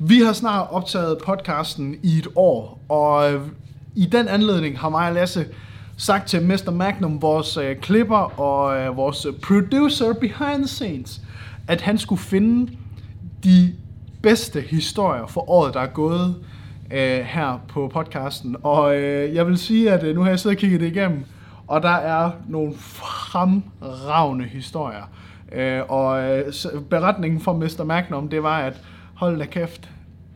Vi har snart optaget podcasten i et år, og øh, i den anledning har mig og Lasse sagt til Mr. Magnum, vores øh, klipper og øh, vores øh, producer behind the scenes, at han skulle finde de bedste historier for året, der er gået øh, her på podcasten. Og øh, jeg vil sige, at øh, nu har jeg siddet og kigget det igennem, og der er nogle fremragende historier. Øh, og øh, beretningen fra Mr. Magnum, det var, at hold da kæft,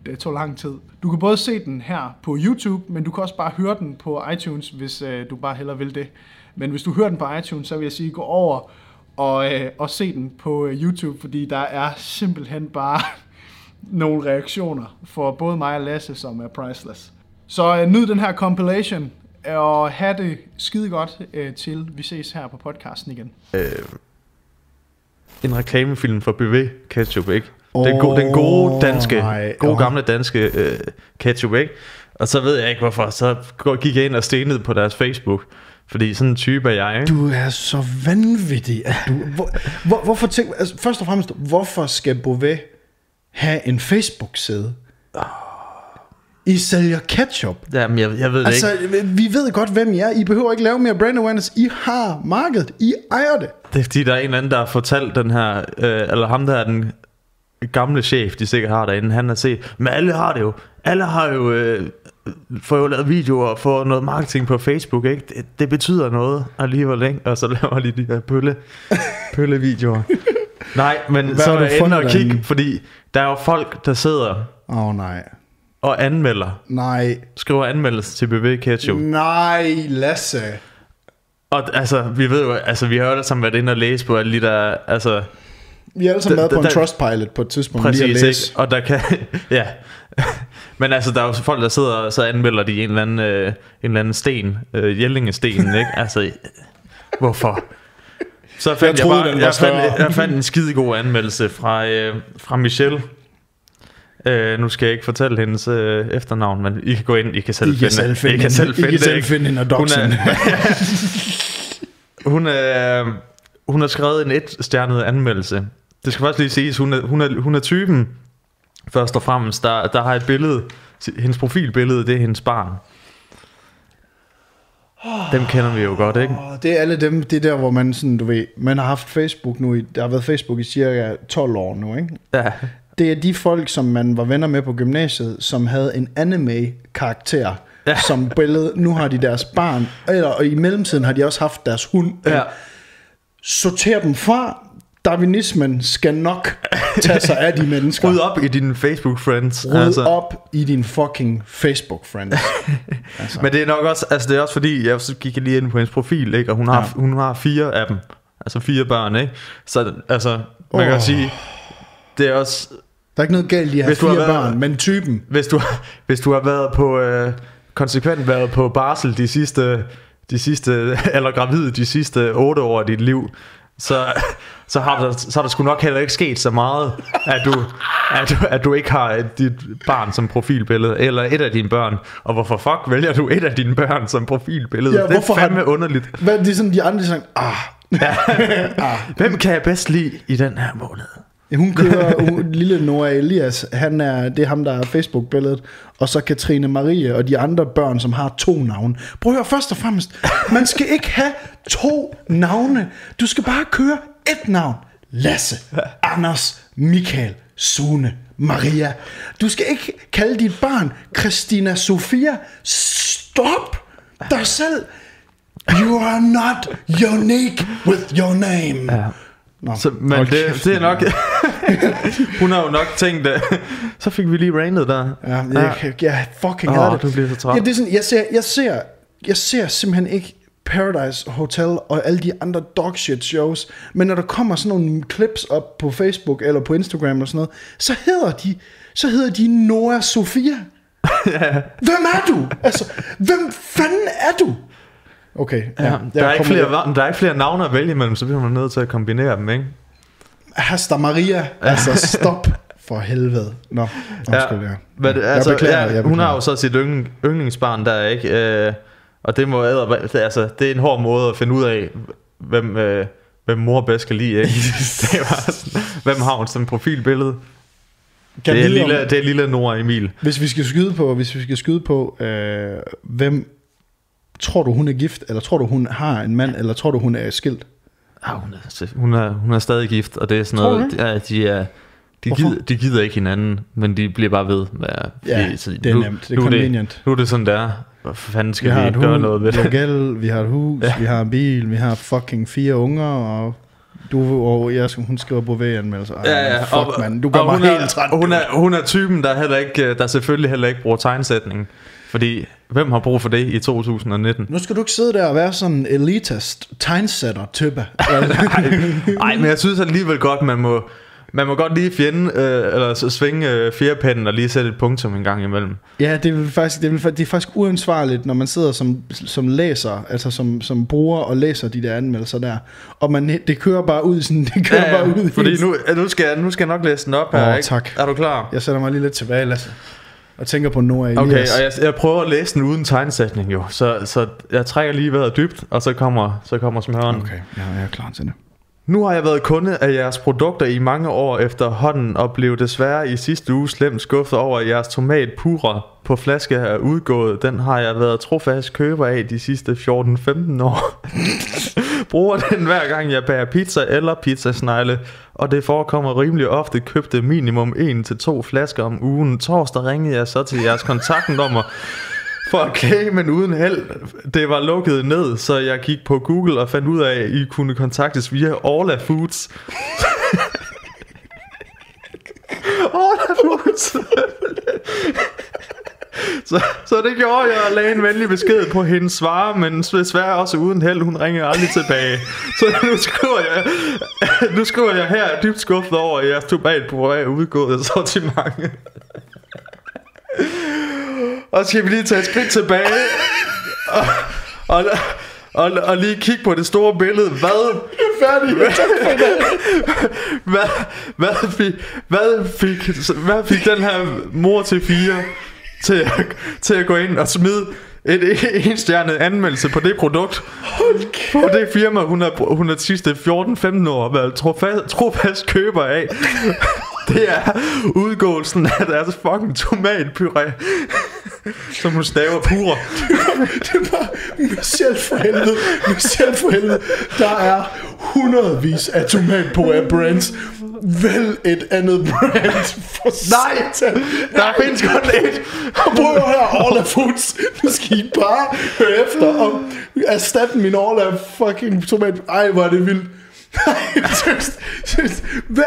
det tog lang tid. Du kan både se den her på YouTube, men du kan også bare høre den på iTunes, hvis øh, du bare hellere vil det. Men hvis du hører den på iTunes, så vil jeg sige, gå over og, øh, og se den på øh, YouTube, fordi der er simpelthen bare nogle reaktioner for både mig og Lasse, som er priceless. Så øh, nyd den her compilation, og have det skide godt øh, til vi ses her på podcasten igen. Øh, en reklamefilm for BV Ketchup, ikke? Den, gode, den gode danske, nej. gode Åh. gamle danske øh, ketchup, ikke? Og så ved jeg ikke hvorfor, så gik jeg ind og stenede på deres Facebook. Fordi sådan en type er jeg? Du er så vanvittig, at du... Hvor, hvor, hvorfor tænk, altså, først og fremmest, hvorfor skal Beauvais have en Facebook-side? I sælger ketchup. Jamen, jeg, jeg ved det Altså, ikke. vi ved godt, hvem I er. I behøver ikke lave mere brand awareness. I har markedet. I ejer det. Det er fordi, der er en eller anden, der har fortalt den her, øh, eller ham der er den gamle chef, de sikkert har derinde, han har set, men alle har det jo. Alle har jo, øh, får jo lavet videoer og får noget marketing på Facebook, ikke? Det, det betyder noget alligevel, ikke? Og så laver de de her pølle, pøllevideoer. Nej, men Hvad så er du det inde og kigge, fordi der er jo folk, der sidder Åh, oh, nej. og anmelder, Nej. skriver anmeldelse til BB Ketchup. Nej, Lasse. Og altså, vi ved jo, altså vi har jo alle sammen været inde og læse på alle de der, altså Vi er alle sammen med på en Trustpilot på et tidspunkt. lige at Præcis, læse. ikke? Og der kan, ja. Men altså, der er jo folk, der sidder og så anmelder de en eller anden, øh, en eller anden sten, øh, Jellingestenen, ikke? Altså, hvorfor? Så fandt jeg, troede, bare, den var jeg, fandt, jeg fandt en skidegod anmeldelse fra, øh, fra Michelle. Øh, nu skal jeg ikke fortælle hendes øh, efternavn, men I kan gå ind, I kan selv I kan finde, selv finde I kan selv I finde, kan det, selv ikke? finde hende og Hun er, hun, er, hun har skrevet en et-stjernet anmeldelse. Det skal faktisk lige siges, hun er, hun er, hun er typen, først og fremmest, der, der har et billede, hendes profilbillede, det er hendes barn. Dem kender vi jo godt, ikke? Det er alle dem, det er der, hvor man sådan, du ved, man har haft Facebook nu, i, der har været Facebook i cirka 12 år nu, ikke? Ja, Det er de folk, som man var venner med på gymnasiet, som havde en anime-karakter ja. som billede. Nu har de deres barn, eller, og i mellemtiden har de også haft deres hund. ja. Sorter dem fra. Darwinismen skal nok tage sig af de mennesker. Ryd op i dine Facebook-friends. Ryd altså. op i din fucking Facebook-friend. altså. Men det er nok også, altså det er også fordi, jeg gik lige ind på hendes profil, ikke? Og hun har, Ja. hun har fire af dem. Altså fire børn, ikke? Så altså, man kan Åh. sige, det er også, Der er ikke noget galt i at have fire været- børn, men typen. hvis du, hvis du har været på øh, konsekvent været på barsel de sidste de sidste eller gravid de sidste 8 år af dit liv, så så har der så har der sgu nok heller ikke sket så meget at du at du, at du ikke har dit barn som profilbillede eller et af dine børn. Og hvorfor fuck vælger du et af dine børn som profilbillede? Ja, det er fandme den- underligt. Hvad er det sådan, de andre de siger, ah, Hvem kan jeg bedst lide i den her måned? Hun kører, hun, lille Noah Elias, han er, det er ham, der er Facebook-billedet, og så Katrine Marie og de andre børn, som har to navne. Prøv at høre, først og fremmest, man skal ikke have to navne. Du skal bare køre et navn. Lasse, Anders, Michael, Sune, Maria. Du skal ikke kalde dit barn Christina Sofia. Stop dig selv. You are not unique with your name. Ja. Nå, Så, men det, kæft, det er nok Hun har jo nok tænkt at, Så fik vi lige randet der Ja, jeg, jeg, jeg fucking hader det. du bliver så træt. Ja, det er sådan, jeg ser, jeg ser, jeg ser simpelthen ikke Paradise Hotel og alle de andre dogshit shows, men når der kommer sådan nogle clips op på Facebook eller på Instagram og sådan noget, så hedder de, så hedder de Noah Sofia. Hvem er du? Altså, hvem fanden er du? Okay, ja, Ja, jeg der, er ikke flere, lidt- der er ikke flere navne at vælge imellem Så bliver man nødt til at kombinere dem ikke? Hasta Maria, altså stop for helvede. Nå, undskyld, ja. Men, Jeg altså, beklager, ja, jeg Hun har jo så sit yng, yndlingsbarn der ikke øh, Og det må æder, altså, det er en hård måde at finde ud af Hvem, øh, hvem mor bedst kan lide ikke? det bare sådan, Hvem har hun som profilbillede Kan Det er, vide, om- lille, det er lille Nora Emil. Hvis vi skal skyde på, hvis vi skal skyde på, øh, hvem tror du hun er gift, eller tror du hun har en mand, eller tror du hun er skilt? Ah, hun, er, hun, er, hun er stadig gift, og det er sådan Tror du noget, ja, de er... De Hvorfor? gider, de gider ikke hinanden, men de bliver bare ved. Med, Ja, så det er nemt. Det er nu, convenient. nu er det sådan der. Hvad fanden skal Vi vi, gøre hus, noget ved vi har det? gæld, vi har et hus, ja. vi har en bil, vi har fucking fire unger, og du og jeg, hun skriver Bouvet-anmeldelser. Ej, Ja, ja. Fuck, man. Du gør og mig hun er, helt træt. Hun er, hun er typen, der, heller ikke, der selvfølgelig heller ikke bruger tegnsætning. Fordi, hvem har brug for det i 2019? Nu skal du ikke sidde der og være sådan en elitist tegnsætter type. Nej, men jeg synes alligevel godt, man må, man må godt lige fjende, øh, eller så svinge øh, fjerpennen og lige sætte et punktum en gang imellem. ja, det er, faktisk, det, er, det er faktisk uansvarligt, når man sidder som, som læser, altså som, som bruger og læser de der anmeldelser der. Og man, det kører bare ud sådan, det kører bare ud. fordi nu, nu, skal nu skal jeg nok læse den op her, Åh, ikke? tak. Er du klar? Jeg sætter mig lige lidt tilbage, Lasse. Og tænker på Noah Elias. Okay, og jeg, jeg prøver at læse den uden tegnsætning jo, så, så jeg trækker lige vejret dybt, og så kommer, så kommer smøren. Okay, ja, jeg er klar til det. Nu har jeg været kunde af jeres produkter i mange år efterhånden, og blev desværre i sidste uge slemt skuffet over, at jeres tomatpura på flaske er udgået. Den har jeg været trofast køber af de sidste 14-15 år. Bruger den hver gang jeg bager pizza eller pizzasnegle, og det forekommer rimelig ofte købte minimum 1-2 flasker om ugen. Torsdag ringede jeg så til jeres kontaktnummer for at klage, men uden held. Det var lukket ned, så jeg gik på Google og fandt ud af, at I kunne kontaktes via Orla Foods. Orla Foods. så, så det gjorde jeg og lagde en venlig besked på hendes svar, men desværre også uden held. Hun ringede aldrig tilbage. Så nu skriver jeg, nu skriver jeg her dybt skuffet over, at jeres tomat på er udgået sortiment. Og så skal vi lige tage et skridt tilbage og, og, og, og lige kigge på det store billede. Hvad, Færdig. hvad, hvad, fik, hvad, fik, hvad fik den her mor til fire til, at- til at gå ind og smide et enstjernet anmeldelse på det produkt. På det firma, hun har, hun har de sidste 14-15 år været trofast, trofast køber af. Det er udgåelsen af deres fucking tomatpuré, som hun staver pure. det er bare Michelle for helvede. Michelle for helvede. Der er hundredvis af tomatpuré brands. Vel et andet brand for Nej, satan. der findes kun et. Og prøv at høre Orla Foods. Nu skal I bare høre efter og erstatte min Orla fucking tomat. Ej, hvor er det vildt. Ej, seriøst, seriøst. Hvad?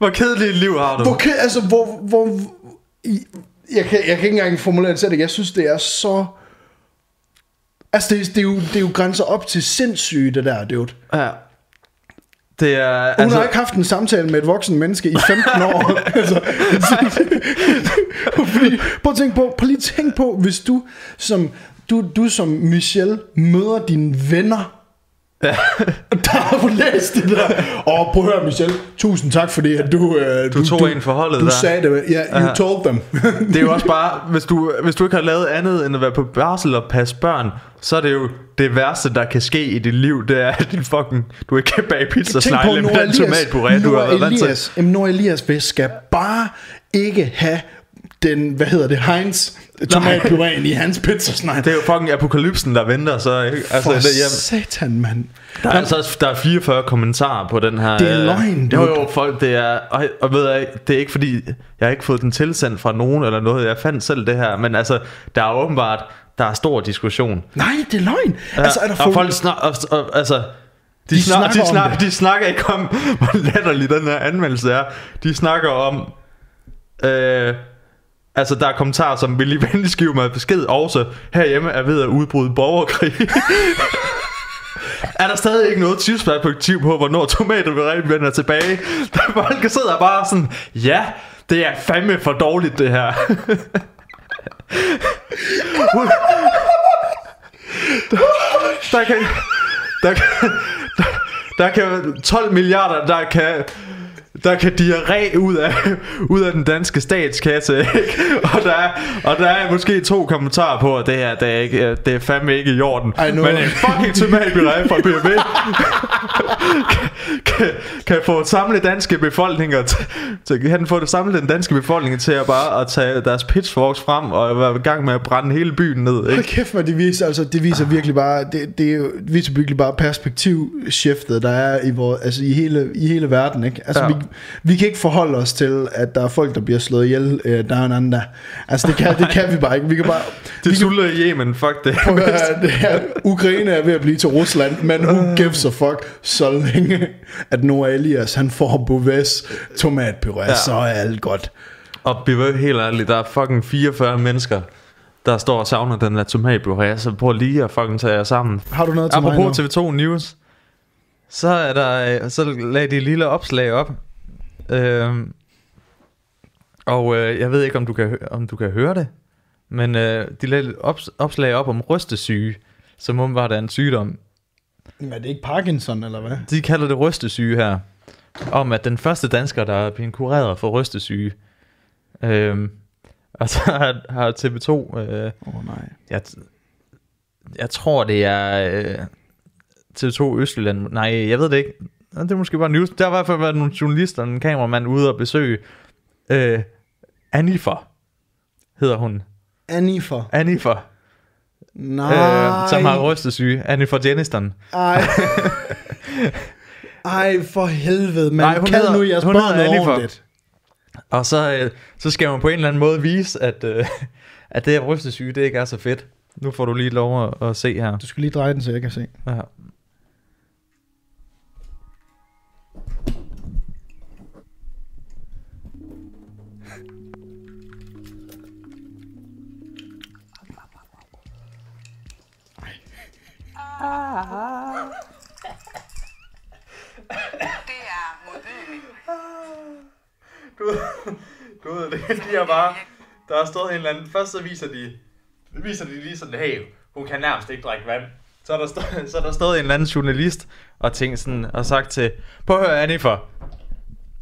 Hvor kedeligt liv har du? Hvor, kan, altså, hvor, hvor, i, jeg, kan, jeg kan ikke engang formulere det selv. Jeg synes, det er så... Altså, det, det, er jo, det er jo grænser op til sindssyge, det der, dude. Ja. Det er... Hun altså, har ikke haft en samtale med et voksen menneske i 15 år. altså, fordi, prøv at tænke på, prøv lige at tænke på, hvis du som, du, du som Michelle møder dine venner. der har læst det der. Og prøv at høre, Michelle, tusind tak fordi, at du... øh, Du tog en for holdet Du der. sagde det, ja, yeah, you told them. Det er jo også bare, hvis du, hvis du ikke har lavet andet end at være på barsel og passe børn, så er det jo det værste, der kan ske i dit liv, det er, at din fucking, du ikke kan bage pizza snegle med den tomatpuré, du har været vant til. Elias, jamen, Elias vil- skal bare ikke have den, hvad hedder det, Heinz tomatpuréen i hans pizzasnegl. Det er jo fucking apokalypsen, der venter, så ikke? Altså, For det, jeg, satan, mand. der, er, altså, der er 44 kommentarer på den her. Det er øh, løgn, Jo, dude. jo, folk, det er, og, og ved jeg, det er ikke fordi, jeg har ikke fået den tilsendt fra nogen eller noget, jeg fandt selv det her, men altså, der er åbenbart, der er stor diskussion. Nej, det er løgn. Ja, altså, er der og folk... snak, og, og, altså, de, De snak, snakker de, om snak, det. de snakker ikke om, hvor latterlig den her anmeldelse er. De snakker om, øh, altså der er kommentarer, som vil lige venligst skrive mig besked også. Herhjemme er ved at udbryde borgerkrig. er der stadig ikke noget tidsperspektiv på, hvornår tomater vender tilbage? Der folk sidder bare sådan, ja, det er fandme for dårligt det her. der kan, der kan, der, der kan 12 milliarder, der kan, der kan diarré ud af, ud af den danske statskasse, ikke? Og der, er, og der er måske to kommentarer på, at det her, det er, ikke, det er fandme ikke i orden. Men en fucking tomatpuré fra B&B kan, kan, kan få samle danske befolkninger til, til, kan få det samle den danske befolkning til at bare at tage deres pitchforks frem og være i gang med at brænde hele byen ned. Hold Ikke? kæft, man, det viser, altså, det viser virkelig bare, det, det, er viser virkelig bare perspektivskiftet, der er i, vor, altså, i, hele, i hele verden. Ikke? Altså, ja. vi, vi kan ikke forholde os til, at der er folk, der bliver slået ihjel øh, down under. Altså, det kan, det kan vi bare ikke. Vi kan bare... Det sulter i Yemen, fuck det. Prøv at høre, det her, Ukraine er ved at blive til Rusland, men who gives a fuck, så længe at Noah Elias, han får Bouvet's tomatpuré, Ja. så er alt godt. Og blive helt ærligt, der er fucking 44 mennesker, der står og savner den der tomatpuré, så prøv lige at fucking tage jer sammen. Har du noget til mig nu? Apropos TV2 News, så er der, øh, så lagde de et lille opslag op. Øhm, og øh, jeg ved ikke, om du kan, om du kan høre det, men øh, de et ops- opslag op om rystesyge, som åbenbart er en sygdom. Men er det ikke Parkinson, eller hvad? De kalder det rystesyge her. Om at den første dansker, der er blevet kureret for rystesyge. Øhm, og så har, har TV2... Øh, oh, nej. jeg, jeg tror, det er øh, TV2 Østjylland. Nej, jeg ved det ikke. Nå, Det er måske bare news. Der har i hvert fald været nogle journalister og en kameramand ude og besøge øh, Anifer, hedder hun. Anifer. Anifer, Nej. øh, som har rystesyge. Anifer Jenniston. Ej. Ej, for helvede, man. Nej, hun Kald hedder- nu jeres hun børn ordentligt. Og så, øh, så skal man på en eller anden måde vise, at, øh, at det her rystesyge, det ikke er så fedt. Nu får du lige lov at, at se her. Du skal lige dreje den, så jeg kan se. Ja. Det er modbydeligt. Du, du ved, det de er bare... Der er stået en eller anden... Først så viser de... Viser de lige sådan, hey, hun kan nærmest ikke drikke vand. Så er der, stået, så er der stået en eller anden journalist og tænkt sådan, og sagt til, prøv at høre, Annifer,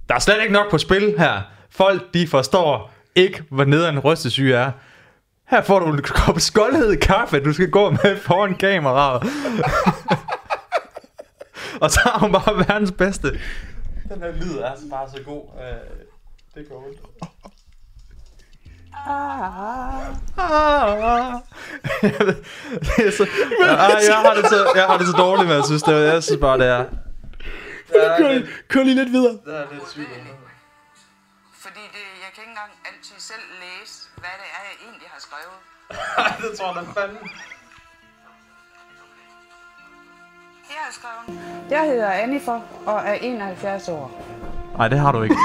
der er slet ikke nok på spil her. Folk, de forstår ikke, hvor nederen rystesyge er. Her får du en kop skoldhed kaffe, du skal gå med foran kameraet. og så har hun bare verdens bedste. Den her lyd er altså bare så god. Øh, det går ondt. Ah. det er så, ah, jeg, har det så, jeg har det så dårligt med, jeg synes, det, er- jeg synes bare, det er. Kør, lige lidt videre. Det er lidt sygt. Fordi det, kan ikke engang altid selv læse, hvad det er, jeg egentlig har skrevet. Ej, det tror jeg da fanden. Jeg har skrevet, Jeg hedder Annifer og er 71 år. Nej, det har du ikke.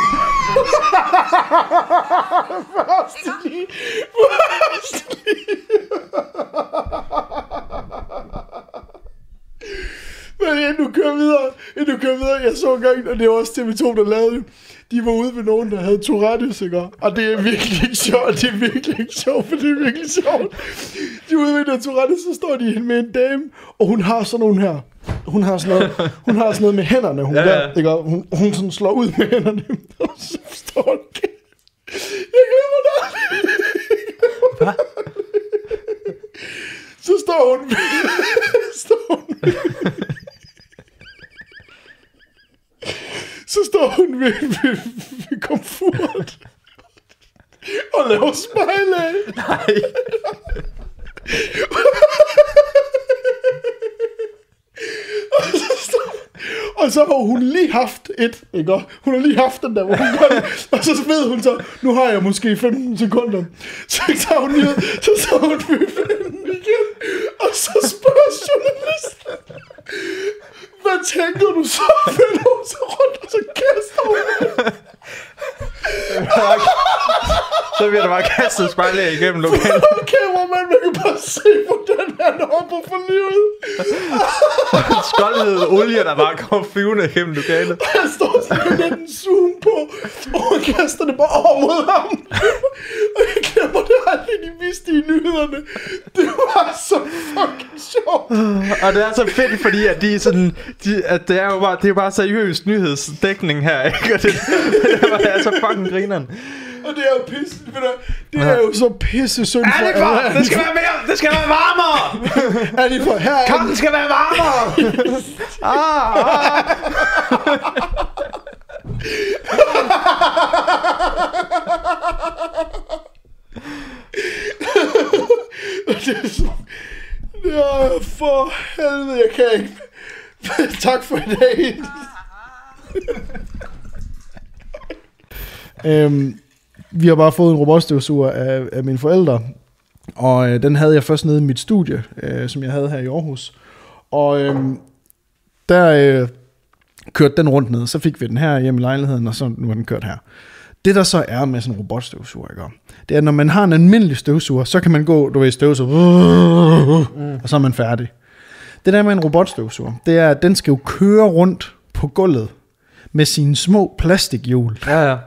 Men inden du kører videre, inden du kører videre, jeg så engang, og det var også TV2, der lavede det. De var ude ved nogen, der havde Tourette's, ikke? Og det er virkelig ikke sjovt, det er virkelig ikke sjovt, for det er virkelig sjovt. De er ude ved der Tourette's, så står de med en dame, og hun har sådan nogle her. Hun har sådan noget, hun har sådan noget med hænderne, hun Ja, ja, der, ikke? Hun, hun sådan slår ud med hænderne, og så står hun, jeg glemmer det Hvad? Så står hun, står hun så står hun ved, ved, ved komfort og laver smile af. Nej. Og så, og så har hun lige haft et, ikke? Hun har lige haft den der, hvor hun gør det, og så ved hun så, nu har jeg måske 15 sekunder. Så tager hun ud, så tager hun den igen, og så spørger journalisten, hvad tænker du så? Vender hun så rundt, så bliver der bare kastet spejlæg igennem lokalet. Kan bare se, hvordan han hopper for livet. Skoldhed olie, der bare kommer flyvende igennem lokalet. Han står sådan med den zoom på, og han kaster det bare over mod ham. og jeg glemmer det aldrig, de viste i nyhederne. Det var så fucking sjovt. Og det er så fedt, fordi at de er sådan, de, at det er jo bare, det er bare seriøs nyhedsdækning her, ikke? Og det, det, er så fucking grineren. Og det er jo pisse, det er jo så pisse synd for Annifer, det skal være mere, det skal være varmere. Annifer, her er Kampen skal være varmere. ah, ah. det er så... Ja, for helvede, jeg kan ikke. tak for i dag. øhm, vi har bare fået en robotstøvsuger af, af mine forældre, og øh, den havde jeg først nede i mit studie, øh, som jeg havde her i Aarhus. Og øh, der øh, kørte den rundt ned, så fik vi den her hjemme i lejligheden, og så nu er den kørt her. Det der så er med sådan en robotstøvsuger, ikke? det er, at når man har en almindelig støvsuger, så kan man gå, du ved, støvsuger, og så er man færdig. Det der med en robotstøvsuger, det er, at den skal jo køre rundt på gulvet med sine små plastikhjul. Ja, ja.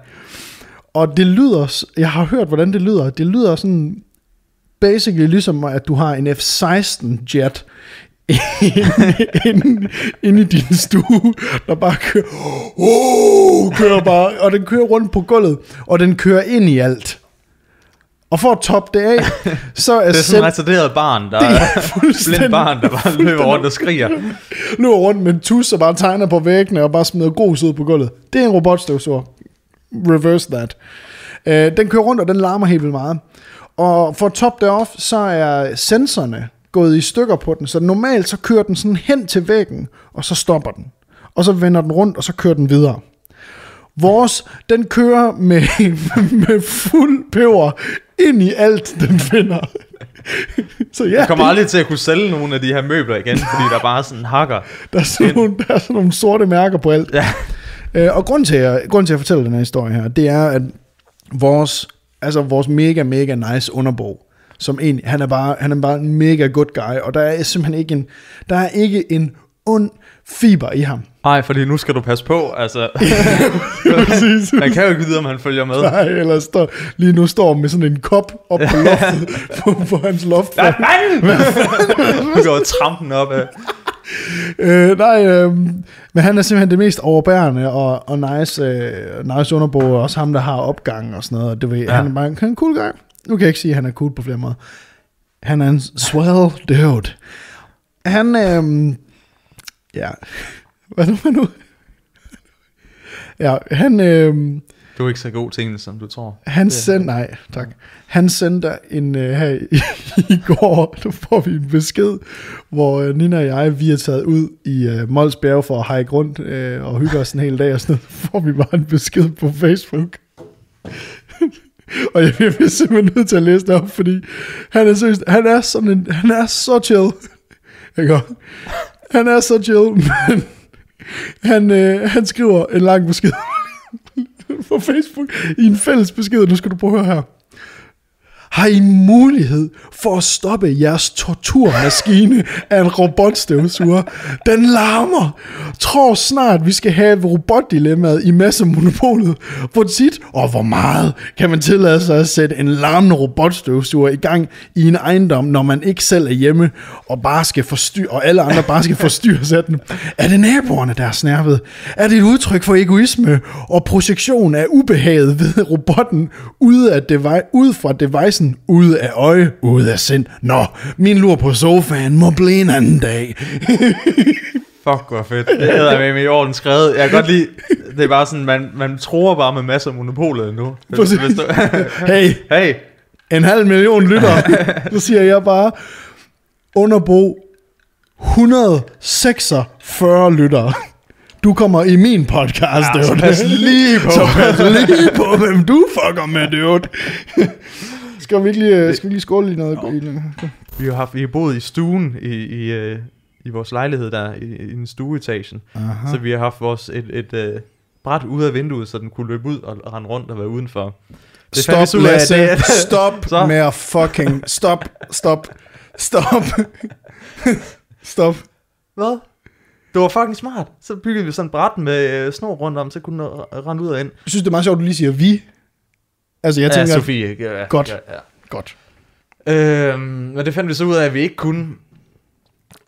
Og det lyder, jeg har hørt, hvordan det lyder. Det lyder sådan, basically ligesom, at du har en F-16 jet inde, inde, inde i din stue, der bare kører, oh, kører bare, og den kører rundt på gulvet, og den kører ind i alt. Og for at toppe det af, så er, Det er sådan et retarderet barn, der Det er blind barn, der bare løber rundt og skriger. løber rundt med en tus og bare tegner på væggene og bare smider grus ud på gulvet. Det er en robotstøvsuger. Reverse that. Øh, den kører rundt, og den larmer helt vildt meget. Og for toppe det off, så er sensorerne gået i stykker på den, så normalt så kører den sådan hen til væggen, og så stopper den. Og så vender den rundt, og så kører den videre. Vores, den kører med, med fuld peber ind i alt, den finder. Så ja, Jeg kommer aldrig til at kunne sælge nogle af de her møbler igen, fordi der bare sådan hakker. Der er sådan, nogle, der er sådan nogle sorte mærker på alt. Ja. Øh, og grund til, at, grund til at fortælle den her historie her, det er, at vores, altså vores mega, mega nice underbo, som en, han er bare, han er bare en mega good guy, og der er simpelthen ikke en, der er ikke en ond fiber i ham. Nej, fordi nu skal du passe på, altså. Præcis. Man kan jo ikke vide, om han følger med. Nej, eller står, lige nu står han med sådan en kop op på loftet, på, på hans loft. Ja, mand! Du går trampen op af. Øh, nej, øh, men han er simpelthen det mest overbærende og, og nice, øh, nice underbo, og også ham, der har opgang og sådan noget. og Du ved, ja. han er bare han er en cool guy. Nu kan jeg ikke sige, at han er cool på flere måder. Han er en swell dude. Han, øh, ja, hvad nu, hvad nu? Ja, han, øh, Du er ikke så god til engelsk, som du tror. han sendte, nej, tak. Han sendte en uh, her i, i går, der får vi en besked, hvor uh, Nina og jeg, vi er taget ud i uh, Mols Bjerge for at hike rundt uh, og hygge os en hel dag og sådan noget. får vi bare en besked på Facebook. og jeg, jeg bliver simpelthen nødt til at læse det op, fordi han er, seriøst, han er, sådan en, han er så chill. Ikke? Han er så chill, men han, øh, han skriver en lang besked på Facebook i en fælles besked. Nu skal du prøve at høre her. Har I mulighed for at stoppe jeres torturmaskine af en robotstøvsuger? Den larmer. Tror snart, vi skal have robotdilemmaet i massemonopolet. Hvor tit og hvor meget kan man tillade sig at sætte en larmende robotstøvsuger i gang i en ejendom, når man ikke selv er hjemme og bare skal forstyrre, og alle andre bare skal forstyrres af den? Er det naboerne, der er snærvet? Er det et udtryk for egoisme og projektion af ubehaget ved robotten ude, af devi- ud fra devicen, ude af øje, ude af sind? Nå, min lur på sofaen må blive en anden dag. Fuck, hvor fedt. Det hedder med i orden skrevet. Jeg kan godt lide, det er bare sådan, man, man tror bare med masser af monopolet nu. Hvis, Præcis. hvis du, Hey, hey, en halv million lytter, så siger jeg bare, underbo 146 lytter. Du kommer i min podcast, Ja, så dude. pas lige på. så pas lige på, hvem du fucker med, dude. Skal vi ikke lige, øh, skal vi lige skåle i noget? i- vi har haft, vi har boet i stuen i, i, øh, i vores lejlighed der, i, i en stueetagen. Aha. Så vi har haft vores et, et, et bræt ude af vinduet, så den kunne løbe ud og, rende rundt og være udenfor. Det Stop, ud af, Lasse. det- Stop Så. med at fucking... Stop, stop, stop. stop. Hvad? Det var fucking smart. Så byggede vi sådan et bræt med øh, snor rundt om, så kunne den rende ud og ind. Jeg synes, det er meget sjovt, at du lige siger vi. Altså, jeg Ja, tænker... Sofie. Ja, ja, Godt. Ja, ja. Godt. Øhm, men det fandt vi så ud af, at vi ikke kunne.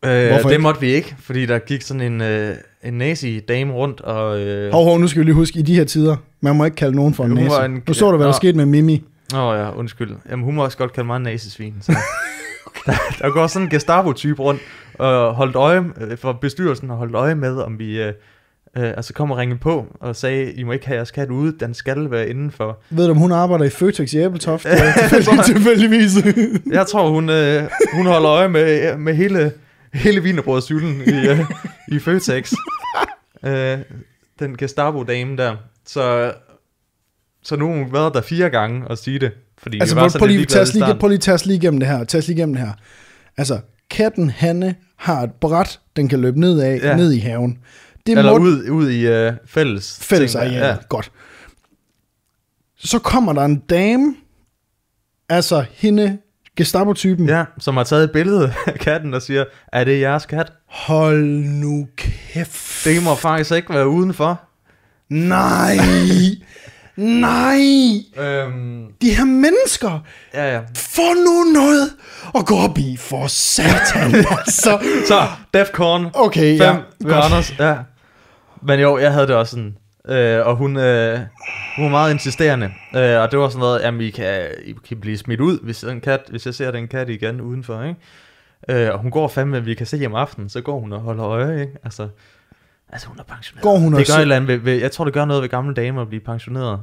Øh, Hvorfor det ikke? måtte vi ikke, fordi der gik sådan en, øh, en nazi-dame rundt, og... Øh, Hov, hov, nu skal vi lige huske, i de her tider, man må ikke kalde nogen for en næse. en- Nu så du, hvad der skete med Mimi. Åh oh, ja, undskyld. Jamen, hun må også godt kalde mig en nazisvin. Så. der, der går sådan en Gestapo-type rundt og holdt øje, øh, for bestyrelsen har holdt øje med, om vi... Øh, øh, altså kom og ringe på og sagde, I må ikke have jeres kat ude, den skal være indenfor. Ved du, om hun arbejder i Føtex i Æbeltoft? Tilfældig- Tilfældigvis. Jeg tror, hun, øh, hun holder øje med, med hele, hele vinerbrødsylden i, øh, i Føtex. øh, den Gestapo-dame der. Så, så nu har hun været der fire gange og sige det. Fordi altså, vi var prøv, prøv, lige, tag os lige, prøv lige tage os lige igennem det her. Tag os lige igennem det her. Altså, katten Hanne har et bræt, den kan løbe ned af. Ja. ned i haven. Det Eller må ud, ud i øh, fælles fælles ting. Ja. Godt. Så kommer der en dame, altså hende, Gestapo-typen. Ja, som har taget et billede af katten og siger, er det jeres kat? Hold nu kæft. Det må faktisk ikke være udenfor. Nej. Nej. Øhm, De her mennesker, ja, ja. få nu noget at gå op i for satan. altså. Så, Defcon 5 Okay, ja. ved Anders. Ja. Men jo, jeg havde det også sådan. Øh, og hun, øh, hun var meget insisterende. Øh, og det var sådan noget, jamen I kan, I kan blive smidt ud, hvis, en kat, hvis jeg ser den kat igen udenfor. Ikke? Øh, og hun går fandme, vi kan se om aftenen, så går hun og holder øje. Ikke? Altså, altså hun er pensioneret. Går hun det gør et eller andet ved, ved, jeg tror, det gør noget ved gamle damer at blive pensioneret.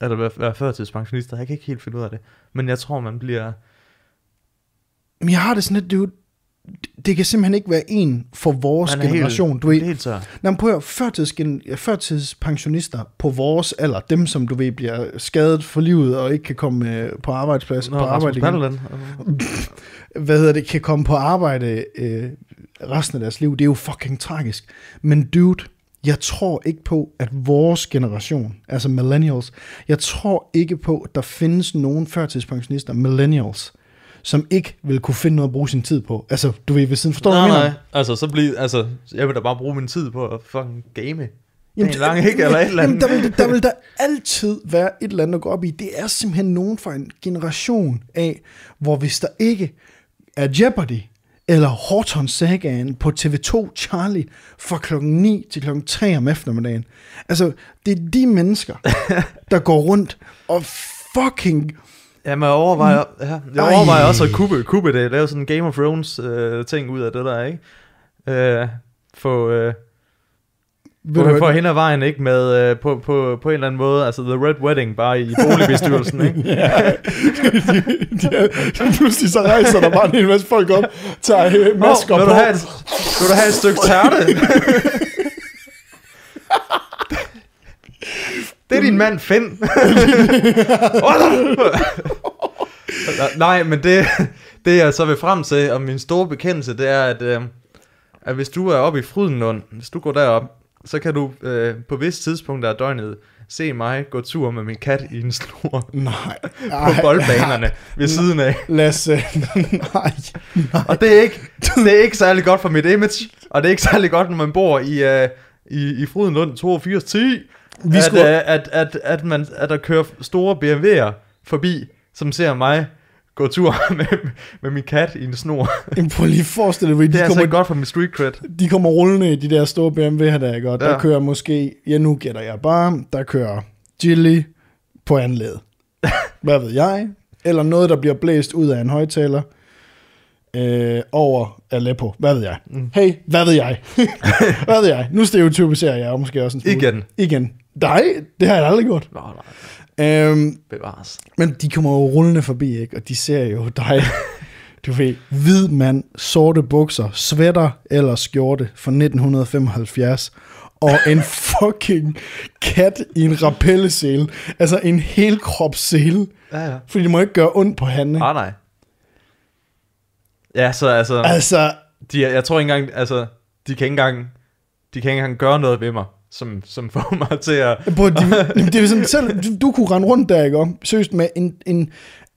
Eller være, være førtidspensionister. Jeg kan ikke helt finde ud af det. Men jeg tror, man bliver... Men jeg har det sådan lidt, dude, det kan simpelthen ikke være en for vores Man er generation. Helt, du ved, helt tør. Nå, men prøv at høre, førtidsgen, ja, førtidspensionister på vores alder, dem som du ved bliver skadet for livet og ikke kan komme øh, på arbejdsplads, Nå, på arbejde igen, hvad hedder det, kan komme på arbejde øh, resten af deres liv, det er jo fucking tragisk. Men dude, jeg tror ikke på, at vores generation, altså millennials, jeg tror ikke på, at der findes nogen førtidspensionister, millennials, som ikke vil kunne finde noget at bruge sin tid på. Altså, du ved, ved siden, forstår nej, hvad jeg mener? nej. Altså, så bliver, altså, jeg vil da bare bruge min tid på at fucking game. Jamen, Jamen, lang, ikke? Eller et eller Jamen, andet. der, vil, der vil der altid være et eller andet at gå op i. Det er simpelthen nogen fra en generation af, hvor hvis der ikke er Jeopardy eller Horton Sagaen på TV2 Charlie fra klokken 9 til klokken 3 om eftermiddagen. Altså, det er de mennesker, der går rundt og fucking... Jamen, jeg overvejer, ja, jeg Ej. overvejer også at kubbe, kubbe det. Lave sådan en Game of Thrones øh, ting ud af det der, ikke? Øh, få, øh, få, hvad? få hen ad vejen, ikke? Med, øh, på, på, på en eller anden måde, altså The Red Wedding, bare i boligbestyrelsen, ikke? Ja, de, de, de, pludselig så rejser der bare en hel masse folk op, tager øh, masker vil på. du, have et, vil du have et stykke tærte? det er din mand, Finn. Nej, men det, det jeg så vil frem til, og min store bekendelse, det er, at, øh, at hvis du er oppe i Frydenlund, hvis du går derop, så kan du øh, på visse tidspunkter af døgnet se mig gå tur med min kat i en snor Nej. på boldbanerne ved siden af. Lasse, nej. Og det er, ikke, det er ikke særlig godt for mit image, og det er ikke særlig godt, når man bor i, uh, i, i Frydenlund 8210, Vi at, skulle- uh, at, at, at, man, at der kører store BMW'er forbi, som ser mig gå tur med, med min kat i en snor. Jamen, prøv lige at forestille dig, Det de er altså kommer, ikke godt for min street cred. de kommer rullende i de der store BMW'er der, ikke? Og der Ja. kører måske, ja nu gætter jeg bare, der kører Gilly på anlæget. Hvad ved jeg? Eller noget, der bliver blæst ud af en højtaler øh, over Aleppo. Hvad ved jeg? Mm. Hey, hvad ved jeg? hvad ved jeg? Nu stereotypiserer jeg måske også en smule. Igen. Igen. Nej, det har jeg aldrig gjort. Nå, nej, Øhm, bevares. Men de kommer jo rullende forbi, ikke? Og de ser jo dig, du ved, hvid mand, sorte bukser, sweater eller skjorte fra 1975, og en fucking kat i en rappellesele. Altså en helkropssele. Ja, ja. Fordi det må ikke gøre ondt på Hanne. Ah, nej. Ja, så altså, Altså, de, jeg tror ikke engang, altså, de kan ikke engang, de kan ikke engang gøre noget ved mig, som, som får mig til at... på, de, det er sådan, selv, du, du kunne rende rundt der, ikke? Seriøst med en, en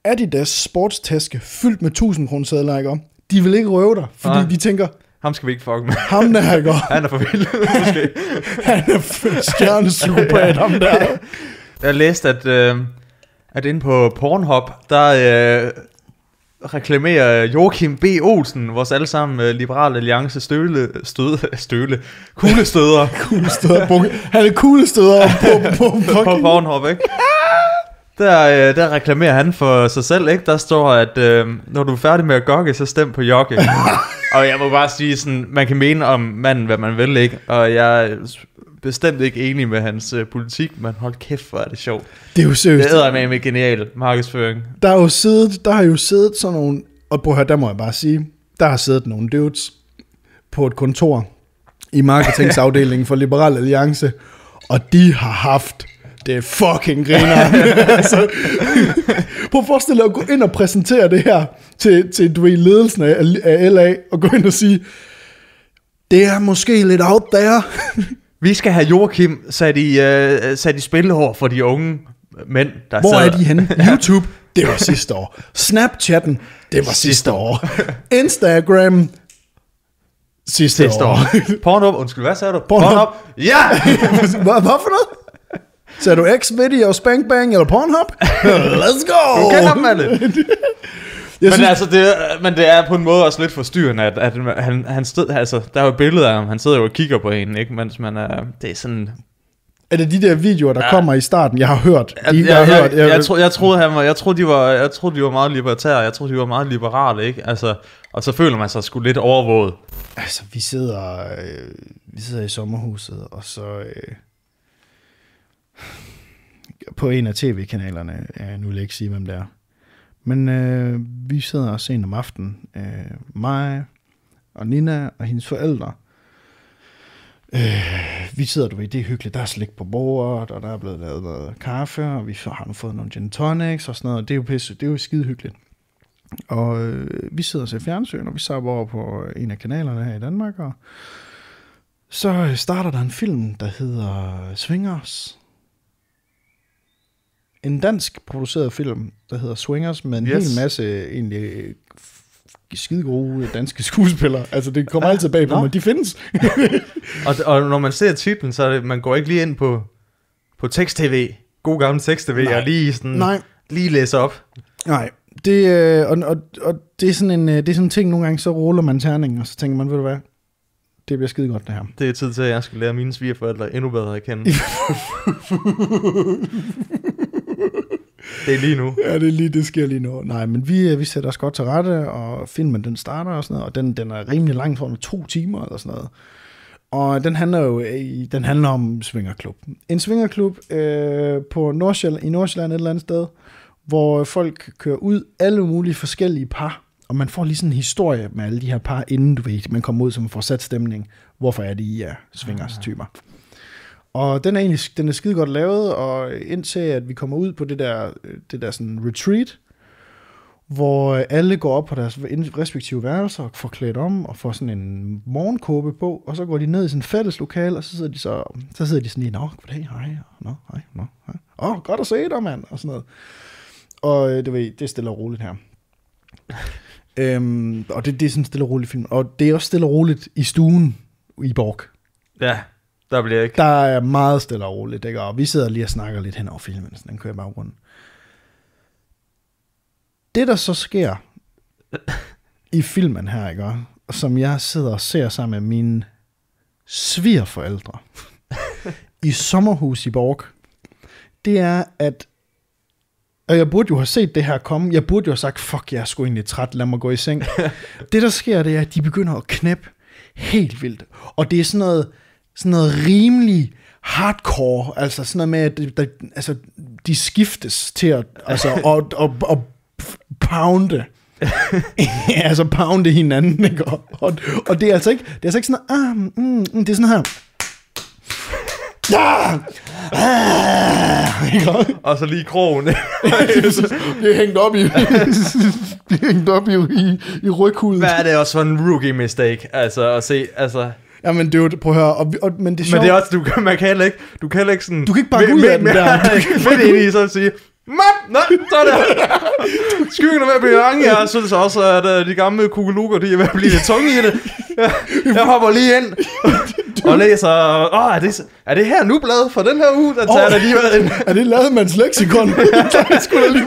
Adidas sportstaske fyldt med 1000 kroner sædler, ikke? De vil ikke røve dig, fordi Nej. de tænker, Ham skal vi ikke fuck med. ham der, ikke? Han er for vild, måske. Han er stjernepsykopat, ham der. Jeg læste, at, øh, at inde på Pornhub, der, øh, reklamere Joachim B. Olsen, vores allesammen uh, Liberal Alliance støle, støde, støle, kuglestøder Kuglestøder. Han er kuglestøder på, på, på, på Pornhub, ikke? Der, øh, der reklamerer han for sig selv, ikke? Der står, at øh, når du er færdig med at gogge, så stem på Jokke. og jeg må bare sige sådan, man kan mene om manden, hvad man vil, ikke? Og jeg bestemt ikke enig med hans øh, politik, men hold kæft, hvor er det sjovt. Det er jo seriøst. Det er med med genial markedsføring. Der er jo siddet, der har jo siddet sådan nogle, og prøv at høre, der må jeg bare sige, der har siddet nogle dudes på et kontor i marketingsafdelingen for Liberal Alliance, og de har haft det fucking griner. altså, prøv at forestille dig at gå ind og præsentere det her til, til du ved, ledelsen af, af LA, og gå ind og sige, det er måske lidt out there. Vi skal have Joachim sat i, uh, sat i spillehår for de unge mænd, der Hvor sidder- er de henne? YouTube, det var sidste år. Snapchatten, det var sidste år. Instagram, sidste, sidste år. Pornhub, undskyld, hvad sagde du? Pornhub. Ja! Hvad, hvad for noget? Sagde du X-Video, Spank Bang eller Pornhub? Let's go! Du kender dem alle. Jeg Men synes, altså, det, er- men det er på en måde også lidt forstyrrende, at, at han, han stod, altså, der er jo billeder af ham, han sidder jo og kigger på hende, ikke? Mens man er, det er sådan... er det de der videoer, der Ja. kommer i starten? Jeg har hørt. Jeg, De, jeg, jeg, har jeg, hørt. jeg, jeg, tro, jeg, troede, han var, jeg, troede, de var, jeg troede, de var meget libertære, jeg troede, de var meget liberale, ikke? Altså, og så føler man sig sgu lidt overvåget. Altså, vi sidder, øh, vi sidder i sommerhuset, og så øh, på en af tv-kanalerne, ja, nu vil jeg ikke sige, hvem det er, men øh, vi sidder sent om aftenen, øh, mig og Nina og hendes forældre, øh, vi sidder, du ved, det er hyggeligt, der er slik på bordet, og der er blevet lavet noget kaffe, og vi har nu fået nogle gin tonics og sådan noget, og det er jo, pisse, det er jo skide hyggeligt. Og øh, vi sidder og ser fjernsyn, og vi så over på en af kanalerne her i Danmark, og så starter der en film, der hedder Swingers. En dansk produceret film, der hedder Swingers, med en Yes. hel masse egentlig skide gode danske skuespillere. Altså, det kommer altid bag på mig. De findes. Og, og når man ser titlen, så er det, man går ikke lige ind på, på tekst-tv, god gammel tekst-tv, og lige sådan, Nej. lige læse op. Nej, det, øh, og, og, og det, er sådan en, øh, det er sådan en ting, nogle gange så ruller man terningen, og så tænker man, ved du hvad, det bliver skide godt det her. Det er tid til, at jeg skal lære mine svigerforældre endnu bedre at kende. det er lige nu. Ja, det er lige, det sker lige nu. Nej, men vi, øh, vi sætter os godt til rette, og filmen den starter og sådan noget, og den, den er rimelig lang, for to timer eller sådan noget. Og den handler jo øh, den handler om svingerklub. En svingerklub øh, på Nordsjælland, i Nordsjælland et eller andet sted, hvor folk kører ud, alle mulige forskellige par, og man får lige sådan en historie med alle de her par, inden du ved, man kommer ud, som får sat stemning. Hvorfor er de I er swingers-typer? Og den er egentlig den er skide godt lavet, og indtil at vi kommer ud på det der, øh, det der sådan retreat, hvor alle går op på deres respektive værelser og får klædt om og får sådan en morgenkåbe på, og så går de ned i sådan en fælles lokal, og så sidder de så, så sidder de sådan lige, nå, goddag, hej, nå, hej, nå, hej. Åh, oh, godt at se dig, mand, og sådan noget. Og øh, det, ved, det er stille og roligt her. øhm, og det, det er sådan en stille og roligt film. Og det er også stille og roligt i stuen i Borg. Ja, der bliver ikke. Der er meget stille og roligt, ikke? og vi sidder lige og snakker lidt hen over filmen, så den kører i baggrunden. Det, der så sker i filmen her, ikke? og som jeg sidder og ser sammen med mine svigerforældre i sommerhus i Borg, det er, at og jeg burde jo have set det her komme. Jeg burde jo have sagt, fuck, jeg er sgu egentlig træt, lad mig gå i seng. det, der sker, det er, at de begynder at knæppe helt vildt. Og det er sådan noget, sådan noget rimelig hardcore, altså sådan noget med, at der, altså, de skiftes til at, altså, at, at, at pounde. altså pounde hinanden, ikke? Og, og, og, det er altså ikke, det er altså ikke sådan, ah, mm, mm, det er sådan her. Ja! Ah, ikke? Og så lige krogen. det er hængt op i, det er hængt op i, i, i ryghuden. Hvad er det også for en rookie mistake? Altså at se, altså... Jamen, det er jo, prøv at høre, og, og, men det er Men sjovt. det er også, du kan, man kan heller ikke, du kan heller ikke sådan... Du kan ikke bare gå ud af den der. Du kan ikke Midt ind i, så sige, Map! Nå, så er det. Skyggen er ved at blive lange. Jeg synes også, at uh, de gamle kugelukker, de er ved at blive lidt tunge i det. Jeg, jeg hopper lige ind og læser. Åh, oh, er, det, er det her nu blad for den her uge? Der tager Åh. der lige en. Er det lavet med leksikon? Der er sgu da lige.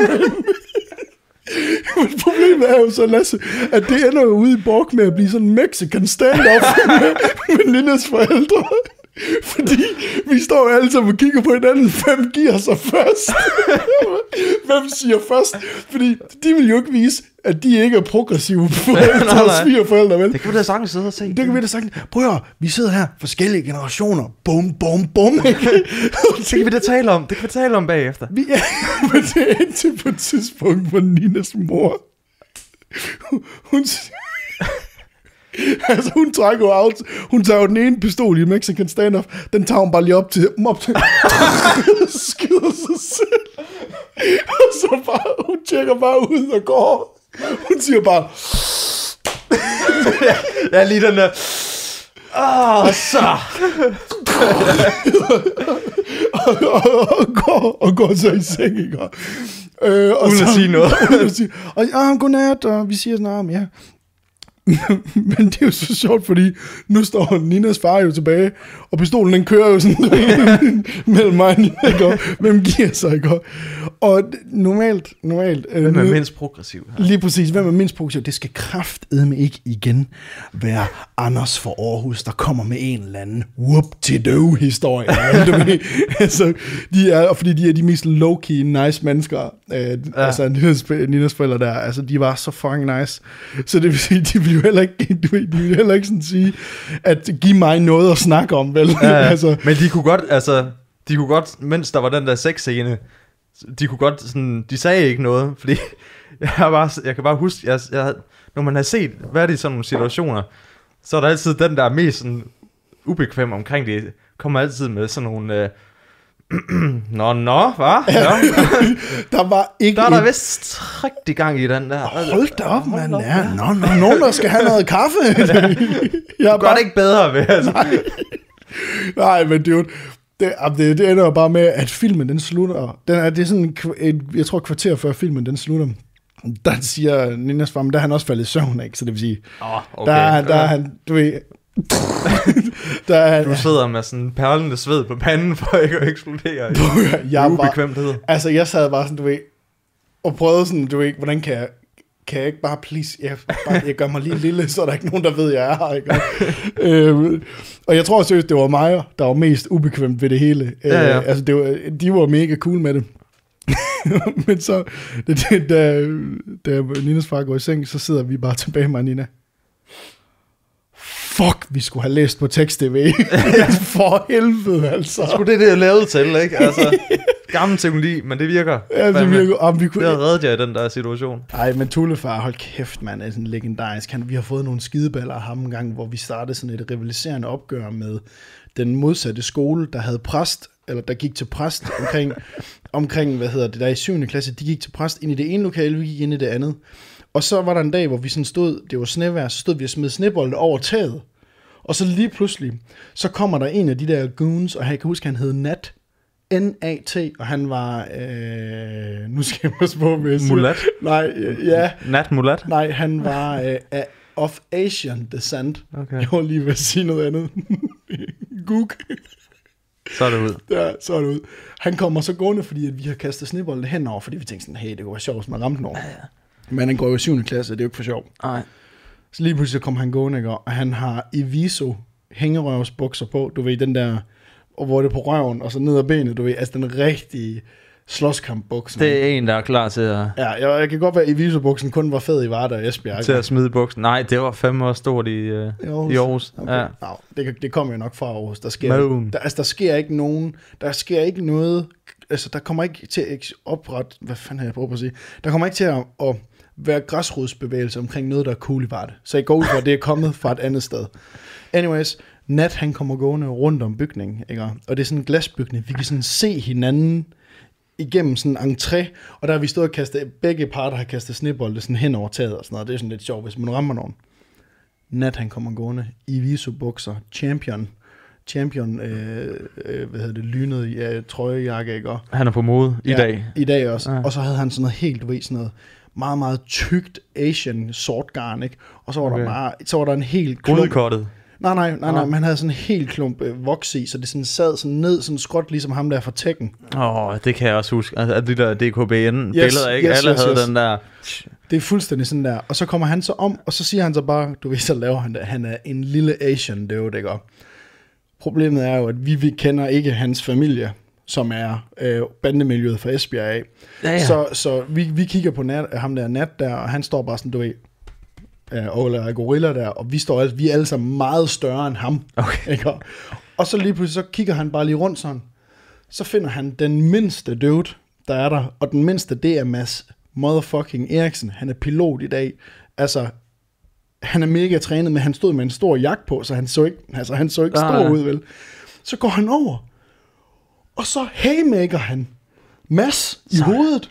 Men problemet er jo så, Lasse, at det ender jo ude i Borg med at blive sådan en Mexican stand-up med, med Ninas forældre. Fordi vi står alle sammen og kigger på hinanden, hvem giver sig først? hvem siger først? Fordi de vil jo ikke vise, at de ikke er progressive forældre Nej, og nej. svigerforældre, vel? Det kan vi da sagtens sidde og se. Det kan vi da sagt. Prøv at høre, vi sidder her, forskellige generationer. Bum, bum, bum. Det kan vi da tale om. Det kan vi tale om bagefter. Vi er, men det er indtil på et tidspunkt, hvor Ninas mor, hun, altså hun trækker jo out, hun tager jo den ene pistol i Mexican standoff, den tager hun bare lige op til, op til, skyder sig selv, og så bare, hun tjekker bare ud og går, hun siger bare, Ja, lige den der... Åh, så. og, og, og, går, og går så i seng, ikke? Øh, og Uden at sige noget. uden at sige, og ja, godnat, og vi siger sådan, "Ah, ja. Men det er jo så sjovt, fordi nu står Ninas far jo tilbage, og pistolen den kører jo sådan mellem mig og Nina, ikke? Hvem giver sig, ikke? Og normalt, normalt... øh, Hvem er mindst progressiv her? Lige præcis. Hvem er mindst progressiv? Det skal kraftedme ikke igen være Anders for Aarhus, der kommer med en eller anden whoop-to-do historie. du ved. altså, de er, og fordi de er de mest low-key nice mennesker. Øh, ja. Altså, Ninas, Ninas forældre der, altså, de var så fucking nice. Så det vil sige, de jo heller ikke, du de vil heller ikke sådan sige, at give mig noget at snakke om, vel? Ja, altså, men de kunne godt, altså, de kunne godt, mens der var den der sexscene, de kunne godt sådan, de sagde ikke noget, fordi jeg, bare, jeg kan bare huske, jeg, jeg, når man har set, hvad er det i sådan nogle situationer, så er der altid den, der er mest sådan ubekvem omkring det, kommer altid med sådan nogle, øh, nå, nå, hvad? Ja. der var ikke Der er der et- vist rigtig gang i den der. Hold da op, mand. Ja, nå, nå, nogen, der skal have noget kaffe. jeg er Gør det ikke bedre ved, altså. Nej, men det er jo... Det, det, det ender jo bare med, at filmen den slutter. Den er, det er sådan, en et, jeg tror kvarter før filmen den slutter. Der siger Ninas far, men der er han også faldet i søvn, ikke? Så det vil sige, Åh, okay. der, er, der er han, du ved... der er Du sidder med sådan perlende sved på panden, for ikke at eksplodere i jeg ubekvemthed. altså, jeg sad bare sådan, du ved, og prøvede sådan, du ved, hvordan kan jeg, kan jeg ikke bare, please, jeg, bare, jeg gør mig lige lille, så er der ikke nogen, der ved, jeg er her, ikke? øhm, og jeg tror seriøst, det var mig, der var mest ubekvemt ved det hele. Ja, ja. Øh, altså, det var, de var mega cool med det. Men så, det, det, da, da Ninas far går i seng, så sidder vi bare tilbage med Nina. Fuck, vi skulle have læst på tekst-tv. For helvede, altså. Skulle det, det er lavet til, ikke? Altså, gammel teknologi, men det virker. Ja, det virker, om vi Det kunne, har reddet jer i den der situation. Ej, men Tullefar, hold kæft, mand, er sådan legendarisk. Han, vi har fået nogle skideballer af ham en gang, hvor vi startede sådan et rivaliserende opgør med den modsatte skole, der havde præst, eller der gik til præst omkring, omkring hvad hedder det, der i 7. klasse, de gik til præst ind i det ene lokale, vi gik ind i det andet. Og så var der en dag, hvor vi sådan stod, det var snevejr, så stod vi og smed snebolde over taget. Og så lige pludselig, så kommer der en af de der goons, og jeg kan huske, han hed Nat. N-A-T, og han var, øh, nu skal jeg passe på, siger. Mulat? Nej, øh, ja, Nat Mulat? nej, han var øh, af- of Asian descent. Okay. Jeg var lige ved at sige noget andet. Gook. Så er det ud. Ja, så er det ud. Han kommer så gående, fordi at vi har kastet snebolden henover, fordi vi tænkte sådan, hey, det kunne være sjovt, hvis man ramte nogen. Ja, ja. Men han går jo i 7. klasse, det er jo ikke for sjov. Nej. Så lige pludselig kom han gående, ikke? og han har Eviso hængerøvsbukser på, du ved, den der, og hvor det er på røven, og så ned ad benet, du ved, altså den rigtige slåskampbuksen. Det er en, der er klar til at, Ja, jeg, jeg kan godt være, at Eviso-buksen kun var fed i Varda og Esbjerg. til at smide buksen. Nej, det var fandme også stort i, uh, I Aarhus. i Aarhus. Okay. Ja. No, det, det kommer jo nok fra Aarhus. Der sker, Moon. der, altså, der sker ikke nogen, der sker ikke noget, altså der kommer ikke til at oprette, hvad fanden har jeg prøvet på at sige, der kommer ikke til at, at være græsrodsbevægelse omkring noget, der er cool i Varde. Så jeg går ud fra, at det er kommet fra et andet sted. Anyways, Nat han kommer gående rundt om bygningen, ikke? og det er sådan en glasbygning. Vi kan sådan se hinanden igennem sådan en entré, og der har vi stået og kastet, begge parter har kastet snebolde sådan hen over taget og sådan noget. Det er sådan lidt sjovt, hvis man rammer nogen. Nat han kommer gående i viso bukser, champion, champion, øh, øh, hvad hedder det, lynet ja, trøjejakke, ikke? Og, Han er på mode i ja, dag. I dag også. Ja. Og så havde han sådan noget helt, du ved, sådan noget meget, meget tykt Asian sort garn, ikke? Og så var Okay. der bare, så var der en helt klump. Grudekottet. Nej, nej, nej, nej, han havde sådan en helt klump øh, voks i, så det sådan sad sådan ned, sådan skråt, ligesom ham der fra Tekken. Åh, oh, det kan jeg også huske. Altså, de der DKBN-billeder, ikke? yes, Alle yes, havde yes. den der Det er fuldstændig sådan der. Og så kommer han så om, og så siger han så bare, du ved, så laver han det. Han er en lille Asian dude, ikke? Problemet er jo, at vi, vi kender ikke hans familie, som er øh, bandemiljøet fra Esbjerg af. Ja, ja. Så, så vi, vi kigger på nat, ham der Nat der, og han står bare sådan, du ved, øh, Ola er gorilla der, og vi, står, vi er alle sammen meget større end ham. Okay. Ikke? Og- så lige pludselig, så kigger han bare lige rundt sådan. Så finder han den mindste dude, der er der, og den mindste, det er Mads motherfucking Eriksen. Han er pilot i dag. Altså, han er mega trænet, men han stod med en stor jakke på, så han så ikke, altså, han så ikke Ah. stor ud, vel? Så går han over, og så haymaker han Mads i hovedet.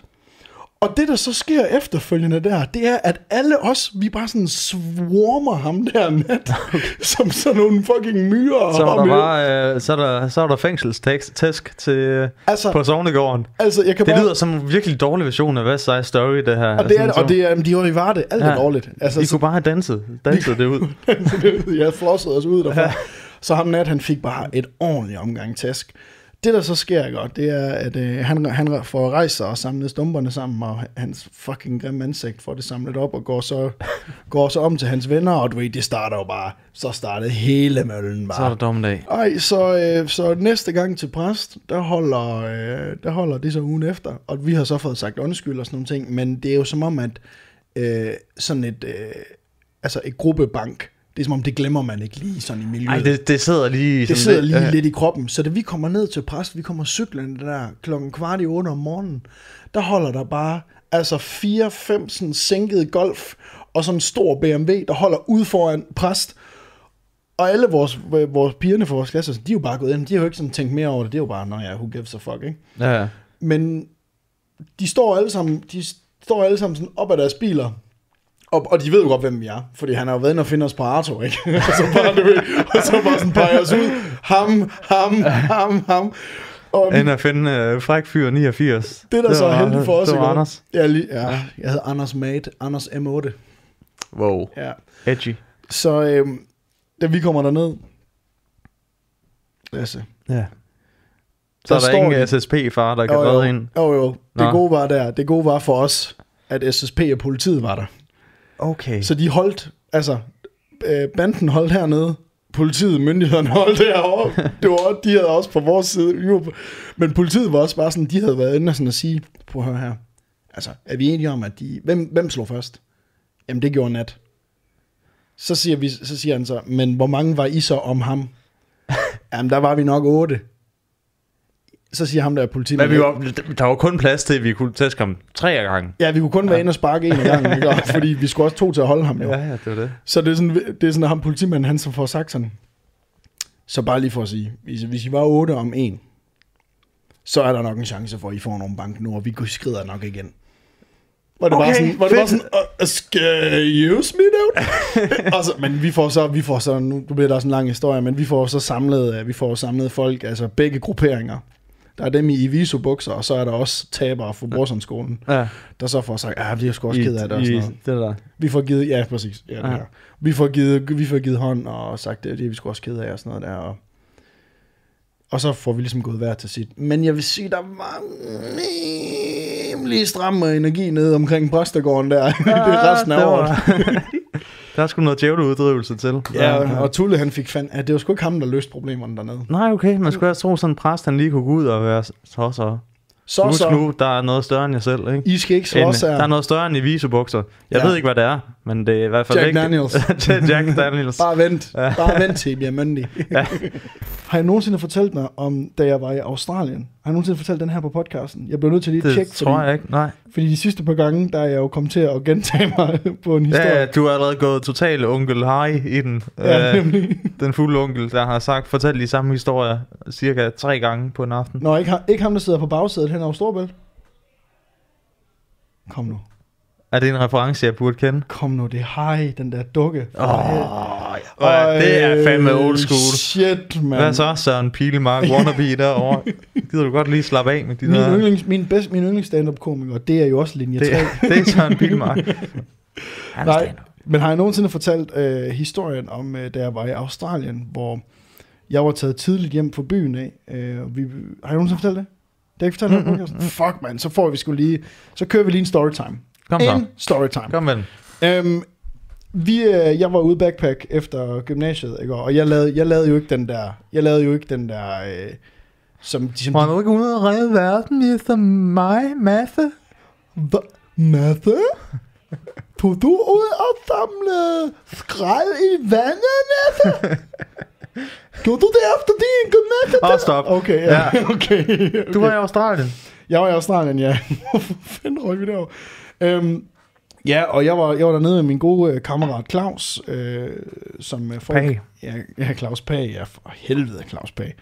Og det, der så sker efterfølgende der, det er, at alle os, vi bare sådan swarmer ham der nat, okay. som sådan nogle fucking myrer. Så var om der bare, øh, så er der, så er der fængselstæsk til, Altså- på Sovnegården. Altså, jeg kan Det bare... lyder som en virkelig dårlig version af West Side Story, det her. og det er, og det er, de var i var det, alt er Ja. dårligt. Altså, I kunne bare have danset, danset det ud. jeg flossede os ud derfra. Så ham nat, han fik bare et ordentligt omgang tæsk. Det, der så sker godt, det er, at øh, han, han får rejst sig og samlet stumperne sammen, og hans fucking grimme ansigt får det samlet op, og går så, går så om til hans venner, og du ved, det starter jo bare, så startede hele møllen bare. Så er der dommedag. Ej, så, øh, så næste gang til præst, der holder, øh, der holder det så ugen efter, og vi har så fået sagt undskyld og sådan nogle ting, men det er jo som om, at øh, sådan et, øh, altså et gruppebank, det er som om, det glemmer man ikke lige sådan i miljøet. Ej, det, det sidder lige... det sidder lige ja. lidt i kroppen. Så da vi kommer ned til præst, vi kommer cyklende der klokken kvart i otte om morgenen, der holder der bare altså fire, fem sådan sænkede golf, og sådan en stor BMW, der holder ud foran præst. Og alle vores, vores pigerne fra vores klasse, de er jo bare gået ind. De har jo ikke sådan tænkt mere over det. Det er jo bare, nå ja, who gives a fuck, ikke? Ja, ja. Men de står alle sammen, de står alle sammen sådan op ad deres biler, og, og de ved jo godt, hvem vi er, fordi han har jo været inde og finde os på Arto, ikke? og så bare, du ved, og så bare sådan peger os ud, ham, ham, ham, ham. Og End at finde øh, fræk fyr 89. det er da så var- heldigt for os, Det var ikke? Anders. Ja, lige, ja, jeg hedder Anders Mate, Anders M8. Wow. Ja. Edgy. Så øhm, da vi kommer derned, Lasse, Ja. Så Der er der ingen SSP-far, der kan jo, jo, redde ind. jo, jo, det Nå. gode var der, det gode var for os, at SSP og politiet var der. Okay. Så de holdt, altså, øh, banden holdt hernede, politiet, myndighederne holdt derovre. Det var, de havde også på vores side. Vi var på, men politiet var også bare sådan, de havde været inde og sådan at sige, prøv at høre her, altså, er vi enige om, at de, hvem, hvem slog først? Jamen, det gjorde Nat. Så siger, vi, så siger han så, men hvor mange var I så om ham? Jamen, der var vi nok otte. Så siger ham der politi. Men vi var, der var kun plads til, at vi kunne tæske ham tre gange. Ja, vi kunne kun være inde og sparke en af gangen, ikke? Og fordi vi skulle også to til at holde ham. Jo. Ja, ja, det var det. Så det er sådan, det er sådan at ham politimanden, han som får sagt sådan. Så bare lige for at sige, hvis, hvis I var 8 om en, så er der nok en chance for, at I får nogle bank nu, og vi skrider nok igen. Var det Okay, bare sådan, var det bare fedt. sådan uh, excuse me, dude? og så, men vi får så, vi får så, nu nu bliver der også en lang historie, men vi får så samlet, øh, vi får samlet folk, altså begge grupperinger. Der er dem i Iviso bukser, og så er der også tabere fra Brorsonskolen, Ja, der så får sagt, ja, vi er sgu også ked af det og sådan noget. det der. Vi får givet, ja præcis, ja, det Ja. her. Vi får givet, vi får givet hånd og sagt, det, det er vi sgu også ked af og sådan noget der. Og, og så får vi ligesom gået hver til sit. Men jeg vil sige, der var rimelig stram energi nede omkring præstegården der. det er resten af året. Der er sgu noget djævleuddrivelse til. Ja, og Tulle han fik fand, ja, det var sgu ikke ham, der løste problemerne dernede. Nej, okay, man skulle have tro sådan en præst, han lige kunne gå ud og være så så. Så Husk så, nu, der er noget større end jer selv, ikke? I skal ikke En, slås der er noget større end i visebukser. Jeg Ja. ved ikke, hvad det er, men det er i hvert fald Jack vigtigt. Daniels. Det Jack Daniels. Bare vent. Bare vent til, I bliver myndige. Har jeg nogensinde fortalt dig om, da jeg var i Australien? Har jeg nogensinde fortalt den her på podcasten? Jeg blev nødt til lige at Det tjekke, tror fordi, jeg ikke, nej. fordi de sidste par gange, der er jeg jo kommet til at gentage mig på en historie. Ja, du har allerede gået total onkel Harry i den. Ja, Øh, nemlig. den fulde onkel, der har sagt, fortæl de samme historier cirka tre gange på en aften. Nå, ikke, ikke ham, der sidder på bagsædet hen over Storbælt. Kom nu. Er det en reference, jeg burde kende? Kom nu, det er Harry, den der dukke. Åh, oh, det er fandme old school. Shit, man. Hvad så, Søren Pilemark wannabe derovre? Gider du godt lige slappe af med de Min, der... yndlings, min, bedst, min yndlings stand-up komiker, det er jo også linje 3. Det, det er Søren Pilemark. Han er Nej, men har jeg nogensinde fortalt øh, historien om, øh, da jeg var i Australien, hvor jeg var taget tidligt hjem fra byen af. Øh, vi, har jeg nogensinde fortalt det? Det har jeg ikke fortalt mm-hmm. Fuck, man. Så får vi skulle lige... Så kører vi lige en storytime. Kom så. En storytime. Kom med den. Øhm, vi, øh, jeg var ude backpack efter gymnasiet, ikke? og jeg lavede, jeg lavede jo ikke den der, jeg lavede jo ikke den der, øh, som, som Må du ikke ud og redde verden, ligesom mig, Maffe? Hva? Mathe? Tog du ud og samle skrald i vandet, Mathe? Gjorde du det efter din gymnasiet? Åh, stop. Okay, ja. Ja. okay, okay. Du var i Australien. Jeg var i Australien, ja. Hvorfor fanden røg vi derovre? Øhm, ja, og jeg var, jeg var dernede med min gode øh, kammerat Claus, øh, som øh, folk... Pag. Ja, ja, Claus Pag, ja, for helvede Claus Pag.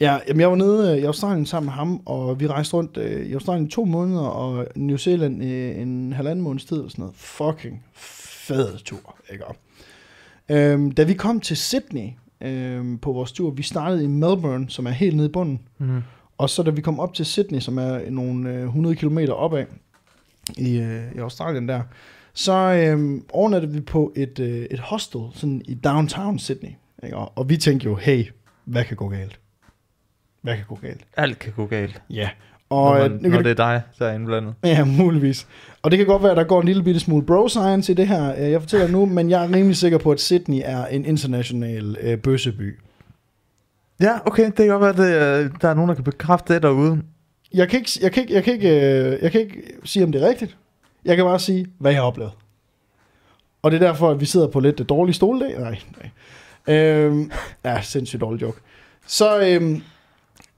Ja, jamen, jeg var nede øh, i Australien sammen med ham, og vi rejste rundt øh, i Australien i to måneder, og New Zealand øh, en halvanden måneds tid, og sådan noget. Fucking fed tur, ikke? Øhm, da vi kom til Sydney øhm, på vores tur, vi startede i Melbourne, som er helt nede i bunden, Mm. og så da vi kom op til Sydney, som er nogle øh, 100 km opad i, øh, i Australien der, så øh, overnattede vi på et, øh, et hostel sådan i downtown Sydney. Ikke? Og, og vi tænkte jo, hey, hvad kan gå galt? Hvad kan gå galt? Alt kan gå galt, Ja. når, Og, man, øh, nu når kan det er dig, der er indblandet. Ja, muligvis. Og det kan godt være, at der går en lille bitte smule bro-science i det her, øh, jeg fortæller nu, men jeg er rimelig sikker på, at Sydney er en international øh, bøsseby. Ja, okay, det kan godt være, at det, øh, der er nogen, der kan bekræfte det derude. Jeg kan ikke, jeg kan ikke, jeg kan ikke, øh, jeg kan ikke sige, om det er rigtigt. Jeg kan bare sige, hvad jeg har oplevet. Og det er derfor, at vi sidder på lidt dårlig stoldag. Nej, nej. Øhm, ja, sindssygt dårlig joke. Så øhm,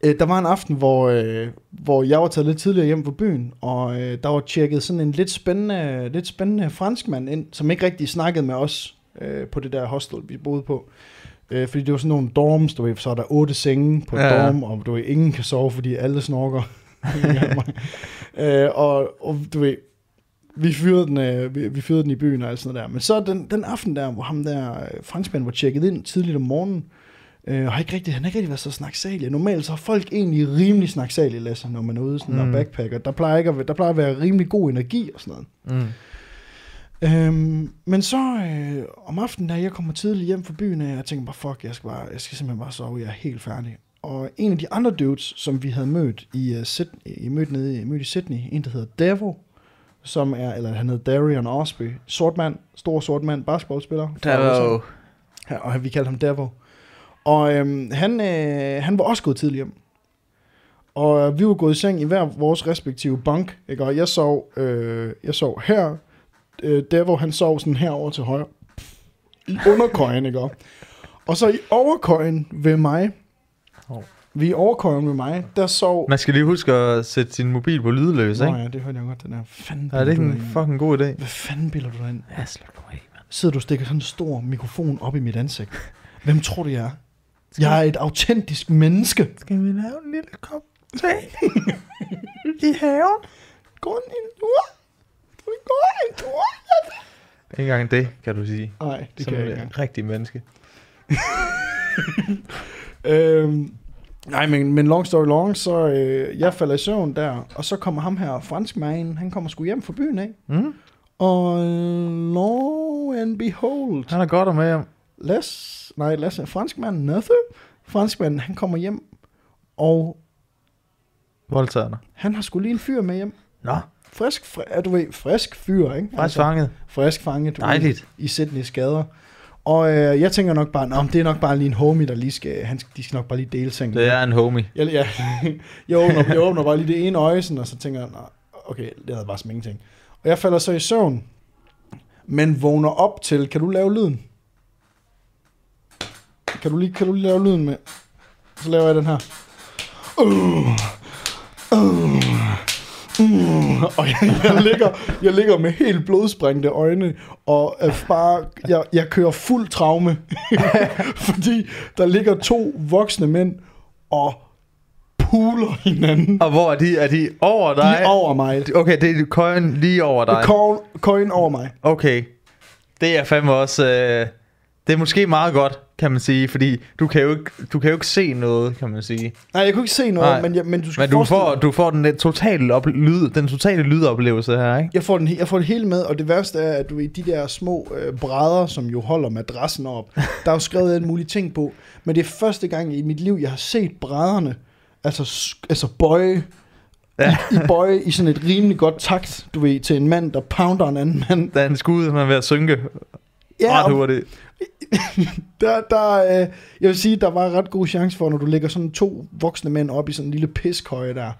øh, der var en aften, hvor, øh, hvor jeg var taget lidt tidligere hjem fra byen, og øh, der var tjekket sådan en lidt spændende, lidt spændende franskmand ind, som ikke rigtig snakkede med os øh, på det der hostel, vi boede på. Øh, fordi det var sådan nogle dorms, du ved, så er der otte senge på ja. dorm, og du ved, ingen kan sove, fordi alle snorker. øh, og, og du ved, vi fyrede den, øh, vi, vi fyrede den i byen og alt sådan noget der. Men så den, den aften der, hvor ham der øh, franskmand var tjekket ind tidligt om morgenen, øh, og har ikke rigtig, han har ikke rigtig været så snaksalig. Normalt så er folk egentlig rimelig snaksalige, Lasse, når man er ude sådan mm. og backpacker. Der plejer, ikke at, der plejer at være rimelig god energi og sådan noget. Mm. Øhm, men så øh, om aftenen, da jeg kommer tidligt hjem fra byen, og jeg tænker bare, fuck, jeg skal, bare, jeg skal simpelthen bare sove, jeg er helt færdig. Og en af de andre dudes, som vi havde mødt i, uh, Sydney, i mødt, nede, i- mødt i Sydney, en der hedder Devo, som er, eller han hedder Darian Osby, sort mand, stor sort mand, basketballspiller. Der. Ja, og vi kaldte ham Devo. Og øhm, han, øh, han var også gået tidligt hjem. Og øh, vi var gået i seng i hver vores respektive bank. Ikke? Og jeg sov, øh, jeg sov her. Øh, Devo, han sov sådan herover til højre. I underkøjen, ikke? Og så i overkøjen ved mig. Vi i overkøjen ved mig, der sov... Man skal lige huske at sætte sin mobil på lydløs, Nå ikke? ja, det hørte jeg godt, den der. Fanden Er det ikke bilder en du fucking god idé? Hvad fanden bilder du dig ind? Ja, slå nu af, mand. Sidder du og stikker sådan en stor mikrofon op i mit ansigt? Hvem tror du, jeg er? Jeg er et autentisk menneske. Skal vi lave en lille kop te i haven? Gå en tur. Skal vi gå en tur? Ikke engang det, kan du sige. Nej, det Som kan jeg ikke. et engang. rigtigt menneske. Øhm, nej, men, men long story long, så øh, jeg falder i søvn der, og så kommer ham her, franskmanden, han kommer sgu hjem fra byen, ikke? Mm? Og øh, lo and behold, Han er godt med hjem. Les, nej, Les, franskmanden, Nathan, franskmanden, han kommer hjem, og Voldtager dig. han har sgu lige en fyr med hjem. Nå, Frisk, fri, er du ved, frisk fyr, ikke? faktisk fanget. frisk fanget Dejligt. i Sydney's gader. Og øh, jeg tænker nok bare, men det er nok bare lige en homie, der lige skal, han, skal- de skal nok bare lige dele sengen. Det er en homie. Jeg, jeg, jeg, åbner, jeg åbner bare lige det ene øje, sådan, og så tænker jeg, okay, det havde bare som ingenting. Og jeg falder så i søvn, men vågner op til, kan du lave lyden? Kan du lige, kan du lige lave lyden med? Så laver jeg den her. Uh, uh, uh, og jeg, jeg, ligger, jeg ligger med helt blodsprængte øjne, og er bare, jeg, jeg kører fuld traume, fordi der ligger to voksne mænd og puler hinanden Og hvor er de? Er de over dig? lige over mig. Okay, det er køjen lige over dig. Coin, coin over mig. Okay. Det er fandme også... Øh, det er måske meget godt, kan man sige, fordi du kan jo ikke, du kan jo ikke se noget, kan man sige. Nej, jeg kunne ikke se noget, Nej. men, jeg, men du skal Men du forestille får, du får den totale, op, lyd, den totale lydoplevelse her, ikke? Jeg får, den, jeg får det hele med, og det værste er, at du ved, de der små øh, brædder, som jo holder madrassen op, der er jo skrevet en mulig ting på, men det er første gang i mit liv, jeg har set brædderne, altså, altså bøje ja. i, i bøje i sådan et rimelig godt takt, du ved, til en mand, der pounder en anden mand. Da han skulle ud, man er ved at synke Ja, ret hurtigt. der, der, øh, jeg vil sige, der var ret god chance for, når du lægger sådan to voksne mænd op i sådan en lille piskøje der.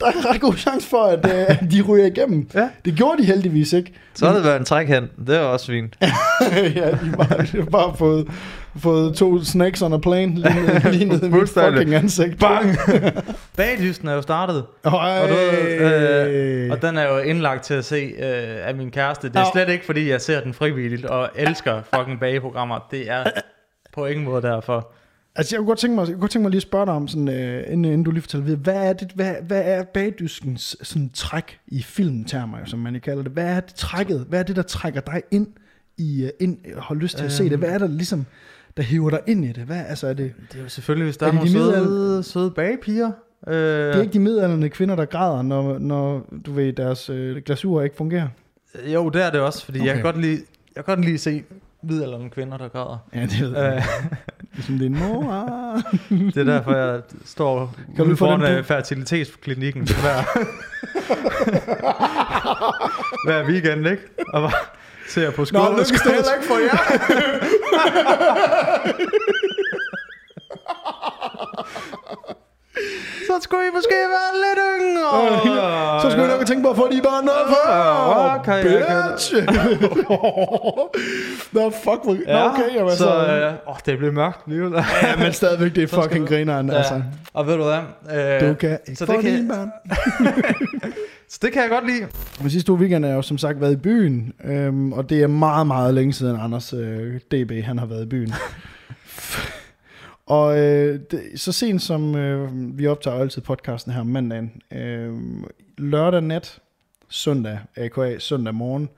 Der er ret god chance for, at, øh, de ryger igennem. Ja. Det gjorde de heldigvis ikke. Så har det været en trækhand. Det er også fint. ja, de har bare, de har bare fået, fået to snakes on a plane lige, lige ned i mit fucking ansigt. Bang! Bagdysten er jo startet. Øj. Og, du øh, og den er jo indlagt til at se øh, af min kæreste. Det er slet ikke, fordi jeg ser den frivilligt og elsker fucking bageprogrammer. Det er på ingen måde derfor. Altså, jeg kunne godt tænke mig, jeg kunne godt tænke mig lige at spørge dig om, sådan, øh, inden, inden du lige fortæller videre, hvad er, det, hvad, hvad er bagdyskens sådan, træk i filmtermer, som man kalder det? Hvad er det trækket? Hvad er det, der trækker dig ind i, øh, ind, og har lyst til at se det? Hvad er der ligesom, der hiver dig ind i det? Hvad, altså, er det, Det er jo selvfølgelig, hvis der Er er, det nogle de søde, søde bagepiger. Øh, det er ikke de middelalderne kvinder, der græder, når, når du ved, deres øh, glasur ikke fungerer? Jo, det er det også, fordi okay. jeg, kan godt lide, jeg kan godt lide se middelalderne kvinder, der græder. Ja, det ved jeg. Øh, Ligesom din mor. det er derfor, jeg står Kan ude den foran på? øh, fertilitetsklinikken hver, hver weekend, ikke? Og bare ser på skole. Nå, lykkes det heller ikke for jer. Så skulle I måske være lidt yngre. Så skulle jeg nok tænke på at få de bare noget for. Okay, jeg kan- Bitch. Nå, fuck. Nå, okay, jamen, så, så... øh, åh, det bliver mørkt alligevel. Ja, men stadigvæk, det er fucking grineren, Ja. altså. Og ved du hvad? Øh, Du kan ikke så få det kan-. Så det kan jeg godt lide. Men sidste uge weekend er jeg jo som sagt været i byen, øhm, og det er meget, meget længe siden Anders øh, DB, han har været i byen. og øh, det, så sent som, øh, vi optager altid podcasten her om mandagen, øh, lørdag nat, søndag, aka søndag morgen,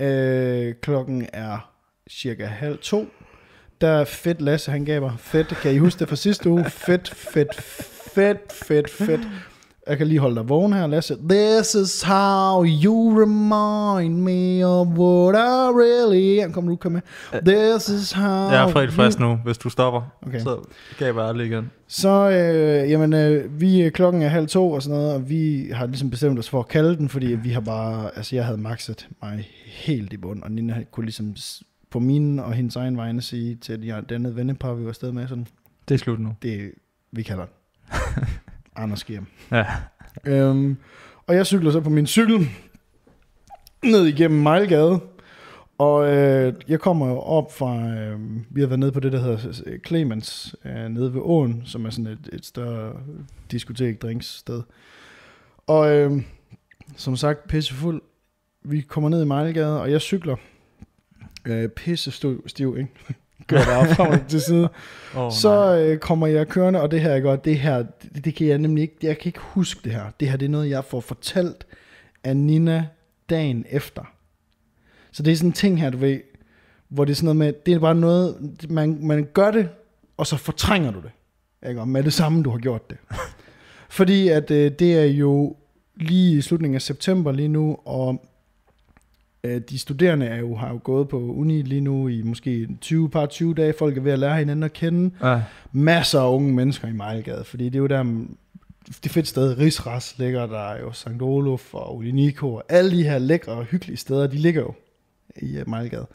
øh, klokken er cirka halv to, der er fedt Lasse, han gav mig fedt, kan I huske det fra sidste uge? Fedt, fedt, fedt, fedt, fedt. Jeg kan lige holde dig vågen her, Lasse. This is how you remind me of what I really am. Kom nu, kom med. This is how Jeg er fredt frisk nu, hvis du stopper. Okay. Så kan jeg bare aldrig igen. Så, øh, jamen, øh, vi øh, klokken er halv to og sådan noget, og vi har ligesom bestemt os for at kalde den, fordi vi har bare, altså jeg havde maxet mig helt i bund, og Nina kunne ligesom på mine og hendes egen vegne sige til de, det andet vennepar, vi var afsted med, sådan, Det er slut nu. det vi kalder den. Anders Gierm. Ja. Øhm, og jeg cykler så på min cykel ned igennem Mejlgade. Og øh, jeg kommer jo op fra, øh, vi har været nede på det, der hedder øh, Clemens, øh, nede ved åen, som er sådan et, et større diskotek, drinkssted. Og øh, som sagt, pissefuld. Vi kommer ned i Mejlgade, og jeg cykler. Øh, pisse stiv, ikke? Frem og til side. Oh, så øh, kommer jeg kørende, og det her er godt, det her, det, det kan jeg nemlig ikke, jeg kan ikke huske det her. Det her, det er noget, jeg får fortalt af Nina dagen efter. Så det er sådan en ting her, du ved, hvor det er sådan noget med, det er bare noget, man, man gør det, og så fortrænger du det. Ikke? Og med det samme, du har gjort det. Fordi at øh, det er jo lige i slutningen af september lige nu, og de studerende er jo, har jo gået på uni lige nu i måske 20 par 20 dage. Folk er ved at lære hinanden at kende. Ja. Masser af unge mennesker i Mejlgade, fordi det er jo der, det fedt sted, Rigsras ligger der jo, St. Olof og Oliniko, og alle de her lækre og hyggelige steder, de ligger jo i uh, Mejlgade.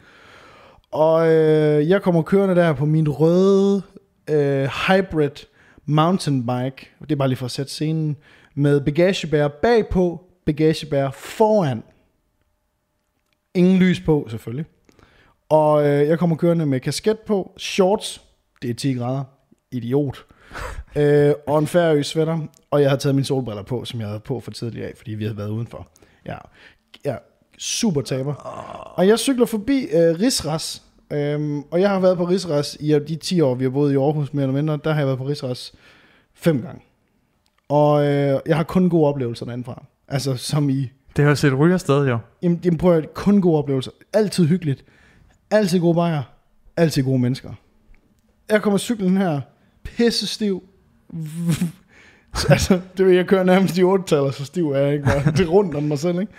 Og øh, jeg kommer kørende der på min røde øh, hybrid mountainbike, det er bare lige for at sætte scenen, med bagagebær bagpå, bagagebær foran. Ingen lys på, selvfølgelig. Og øh, jeg kommer kørende med kasket på, shorts, det er 10 grader, idiot. øh, og en færøs sweater, og jeg har taget mine solbriller på, som jeg havde på for tidligere af, fordi vi havde været udenfor. Ja, ja super taber. Og jeg cykler forbi øh, Rigsras, øhm, og jeg har været på Rigsras i de 10 år, vi har boet i Aarhus mere eller mindre, der har jeg været på Rigsras fem gange. Og øh, jeg har kun gode oplevelser derindefra. Altså som i Det er jo også et rygersted, jo. Jamen, jamen prøv at kun gode oplevelser. Altid hyggeligt. Altid gode bajer. Altid gode mennesker. Jeg kommer cyklen her, pisse stiv. altså, det vil jeg kører nærmest i 8 så stiv er jeg ikke. Bare. Det er rundt om mig selv, ikke?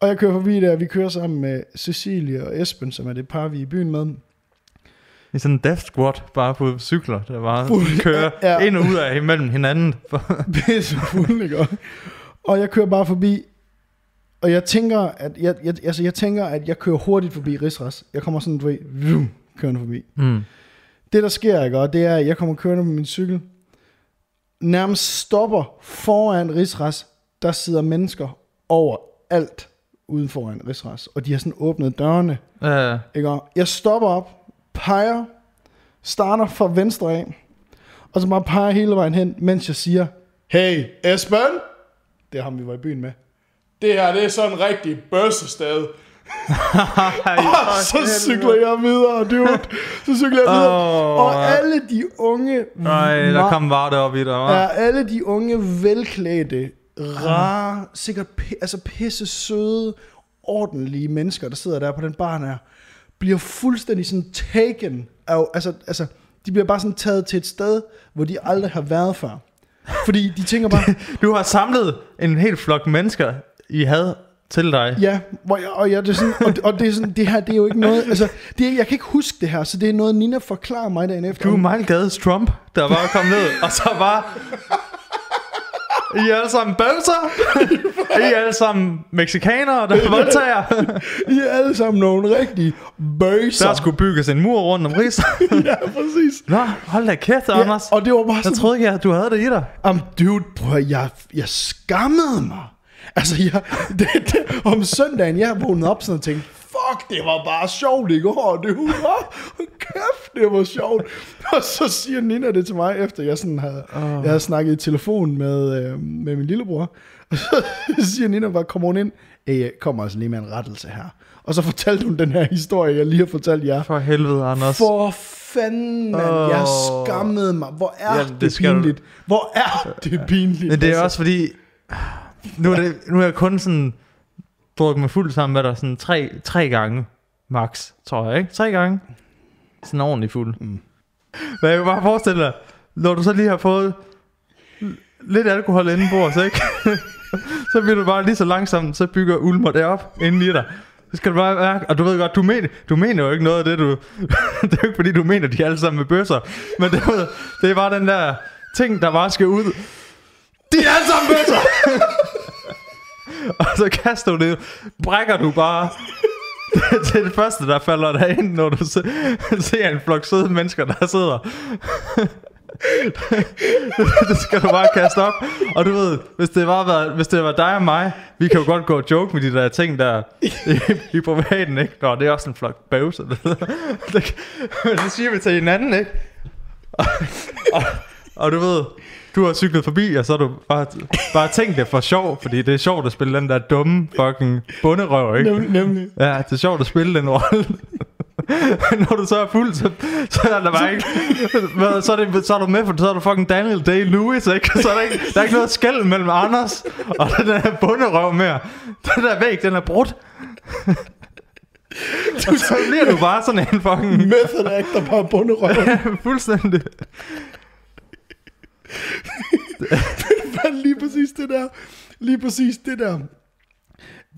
Og jeg kører forbi der, vi kører sammen med Cecilie og Esben, som er det par, vi er i byen med. i sådan en death squat, bare på cykler, der bare Fuld- kører ja. ja. ind og ud af imellem hinanden. pisse fuld, ikke? Og jeg kører bare forbi, og jeg tænker, at jeg, jeg, altså jeg tænker, at jeg kører hurtigt forbi Rigsras. Jeg kommer sådan, du ved, vum, kørende forbi. mm. Det, der sker, ikke? Og det er, at jeg kommer kørende på min cykel, nærmest stopper foran Rigsras. Der sidder mennesker over alt uden foran Rigsras. Og de har sådan åbnet dørene. Ja, Ikke? Og Jeg stopper op, peger, starter fra venstre af, og så bare peger hele vejen hen, mens jeg siger, Hey, Esben! Det er ham, vi var i byen med. Det her, det er sådan en rigtig bøssested. Og så cykler jeg videre, dude. Så cykler jeg videre. Åh. Og alle de unge... Nej, der kom var det op i dig? Ja, alle de unge, velklædte, rare, sikkert altså pisse søde, ordentlige mennesker, der sidder der på den bar her, bliver fuldstændig sådan taken af, altså, altså, de bliver bare sådan taget til et sted, hvor de aldrig har været før. Fordi de tænker bare, Du har samlet en helt flok mennesker, I havde til dig. ja, hvor jeg, og, jeg, det er sådan, og, og det, er sådan, det her, det er jo ikke noget, altså, det er, jeg kan ikke huske det her, så det er noget, Nina forklarer mig dagen efter. Du er Michael Gades Trump, der bare kom ned, og så bare... I er alle sammen bøvser. I er alle sammen mexikanere, der voldtager. I er alle sammen nogle rigtige bøser. Der skulle bygges en mur rundt om Ries. ja, præcis. Nå, hold da kæft, Anders. Ja, og det var bare Jeg sådan, troede ikke, at du havde det i dig. Am, dude, prøv jeg, jeg skammede mig. Altså, jeg, det, det, om søndagen, jeg vågnede op sådan og tænkte, fuck, det var bare sjovt i går, det var, kæft, det var sjovt. Og så siger Nina det til mig, efter jeg sådan havde, oh. jeg havde snakket i telefon med, øh, med min lillebror. Og så siger Nina bare, kommer hun ind, hey, jeg kommer altså lige med en rettelse her. Og så fortalte hun den her historie, jeg lige har fortalt jer. For helvede, Anders. For fanden, mand. Oh. Jeg skammede mig. Hvor er Jamen, det, det skal du- pinligt. Hvor er det pinligt. Men det er altså. også fordi... Nu er, det, nu er jeg kun sådan drukket mig fuld sammen med dig sådan tre, tre gange max, tror jeg, ikke? Tre gange. Sådan ordentligt fuld. Mm. Men jeg kan bare forestille dig, når du så lige har fået lidt alkohol inden bords, ikke? så bliver du bare lige så langsomt, så bygger Ulmer det op inden i dig. Så skal du bare mærke, og du ved godt, du mener, du mener jo ikke noget af det, du... det er jo ikke fordi, du mener, de er alle sammen med bøsser. Men det, det er bare den der ting, der bare skal ud. De er alle sammen bøsser! og så kaster du det, brækker du bare det er det første, der falder dig ind, når du se, ser en flok søde mennesker, der sidder. det skal du bare kaste op. Og du ved, hvis det var, været, hvis det var dig og mig, vi kan jo godt gå og joke med de der ting der i, i privaten, ikke? Nå, det er også en flok bøvse. det, men det siger vi til hinanden, ikke? Og, og, og du ved, du har cyklet forbi, og så har du bare, bare tænkt det for sjov, fordi det er sjovt at spille den der dumme fucking bunderøv, ikke? Nem, nemlig. Ja, det er sjovt at spille den rolle. Når du så er fuld, så, så er der bare ikke... Så, er det, så er du med, for så er du fucking Daniel Day-Lewis, ikke? Så er der ikke, der er ikke noget skæld mellem Anders og den der bunderøv mere. Den der væg, den er brudt. og så bliver du bare sådan en fucking... Method actor bare bunderøv. Fuldstændig. Men lige præcis det der. Lige præcis det der.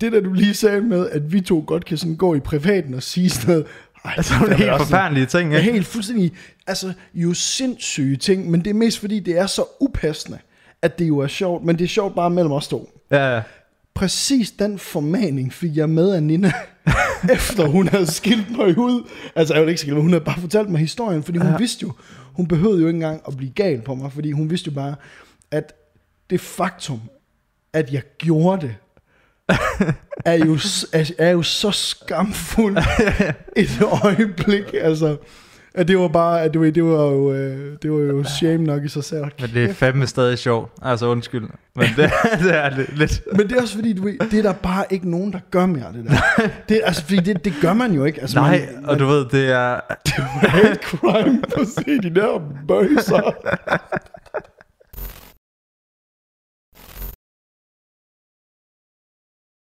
Det der, du lige sagde med, at vi to godt kan sådan gå i privaten og sige sådan noget. Ej, Altså, det er helt forfærdelige ting, Ja, ikke? helt fuldstændig, altså jo sindssyge ting, men det er mest fordi, det er så upassende, at det jo er sjovt, men det er sjovt bare mellem os to. Ja, ja. Præcis den formaning fik jeg med af Nina, efter hun havde skilt mig ud. Altså, jeg ville ikke skilt mig, hun havde bare fortalt mig historien, fordi hun ja. vidste jo, hun behøvede jo ikke engang at blive gal på mig, fordi hun vidste jo bare, at det faktum, at jeg gjorde det, er jo, er, er jo så skamfuld et øjeblik, altså. At det var bare, at det var, det var jo, øh, det var jo shame nok i sig selv. Men det er fandme stadig sjovt. Altså, undskyld. Men det, det er lidt... lidt. Men det er også fordi, du ved, det er der bare ikke nogen, der gør mere, det der. Det, er- altså, fordi det, det gør man jo ikke. Altså, Nej, man, og du ved, det er... hate crime på at se de der bøjser.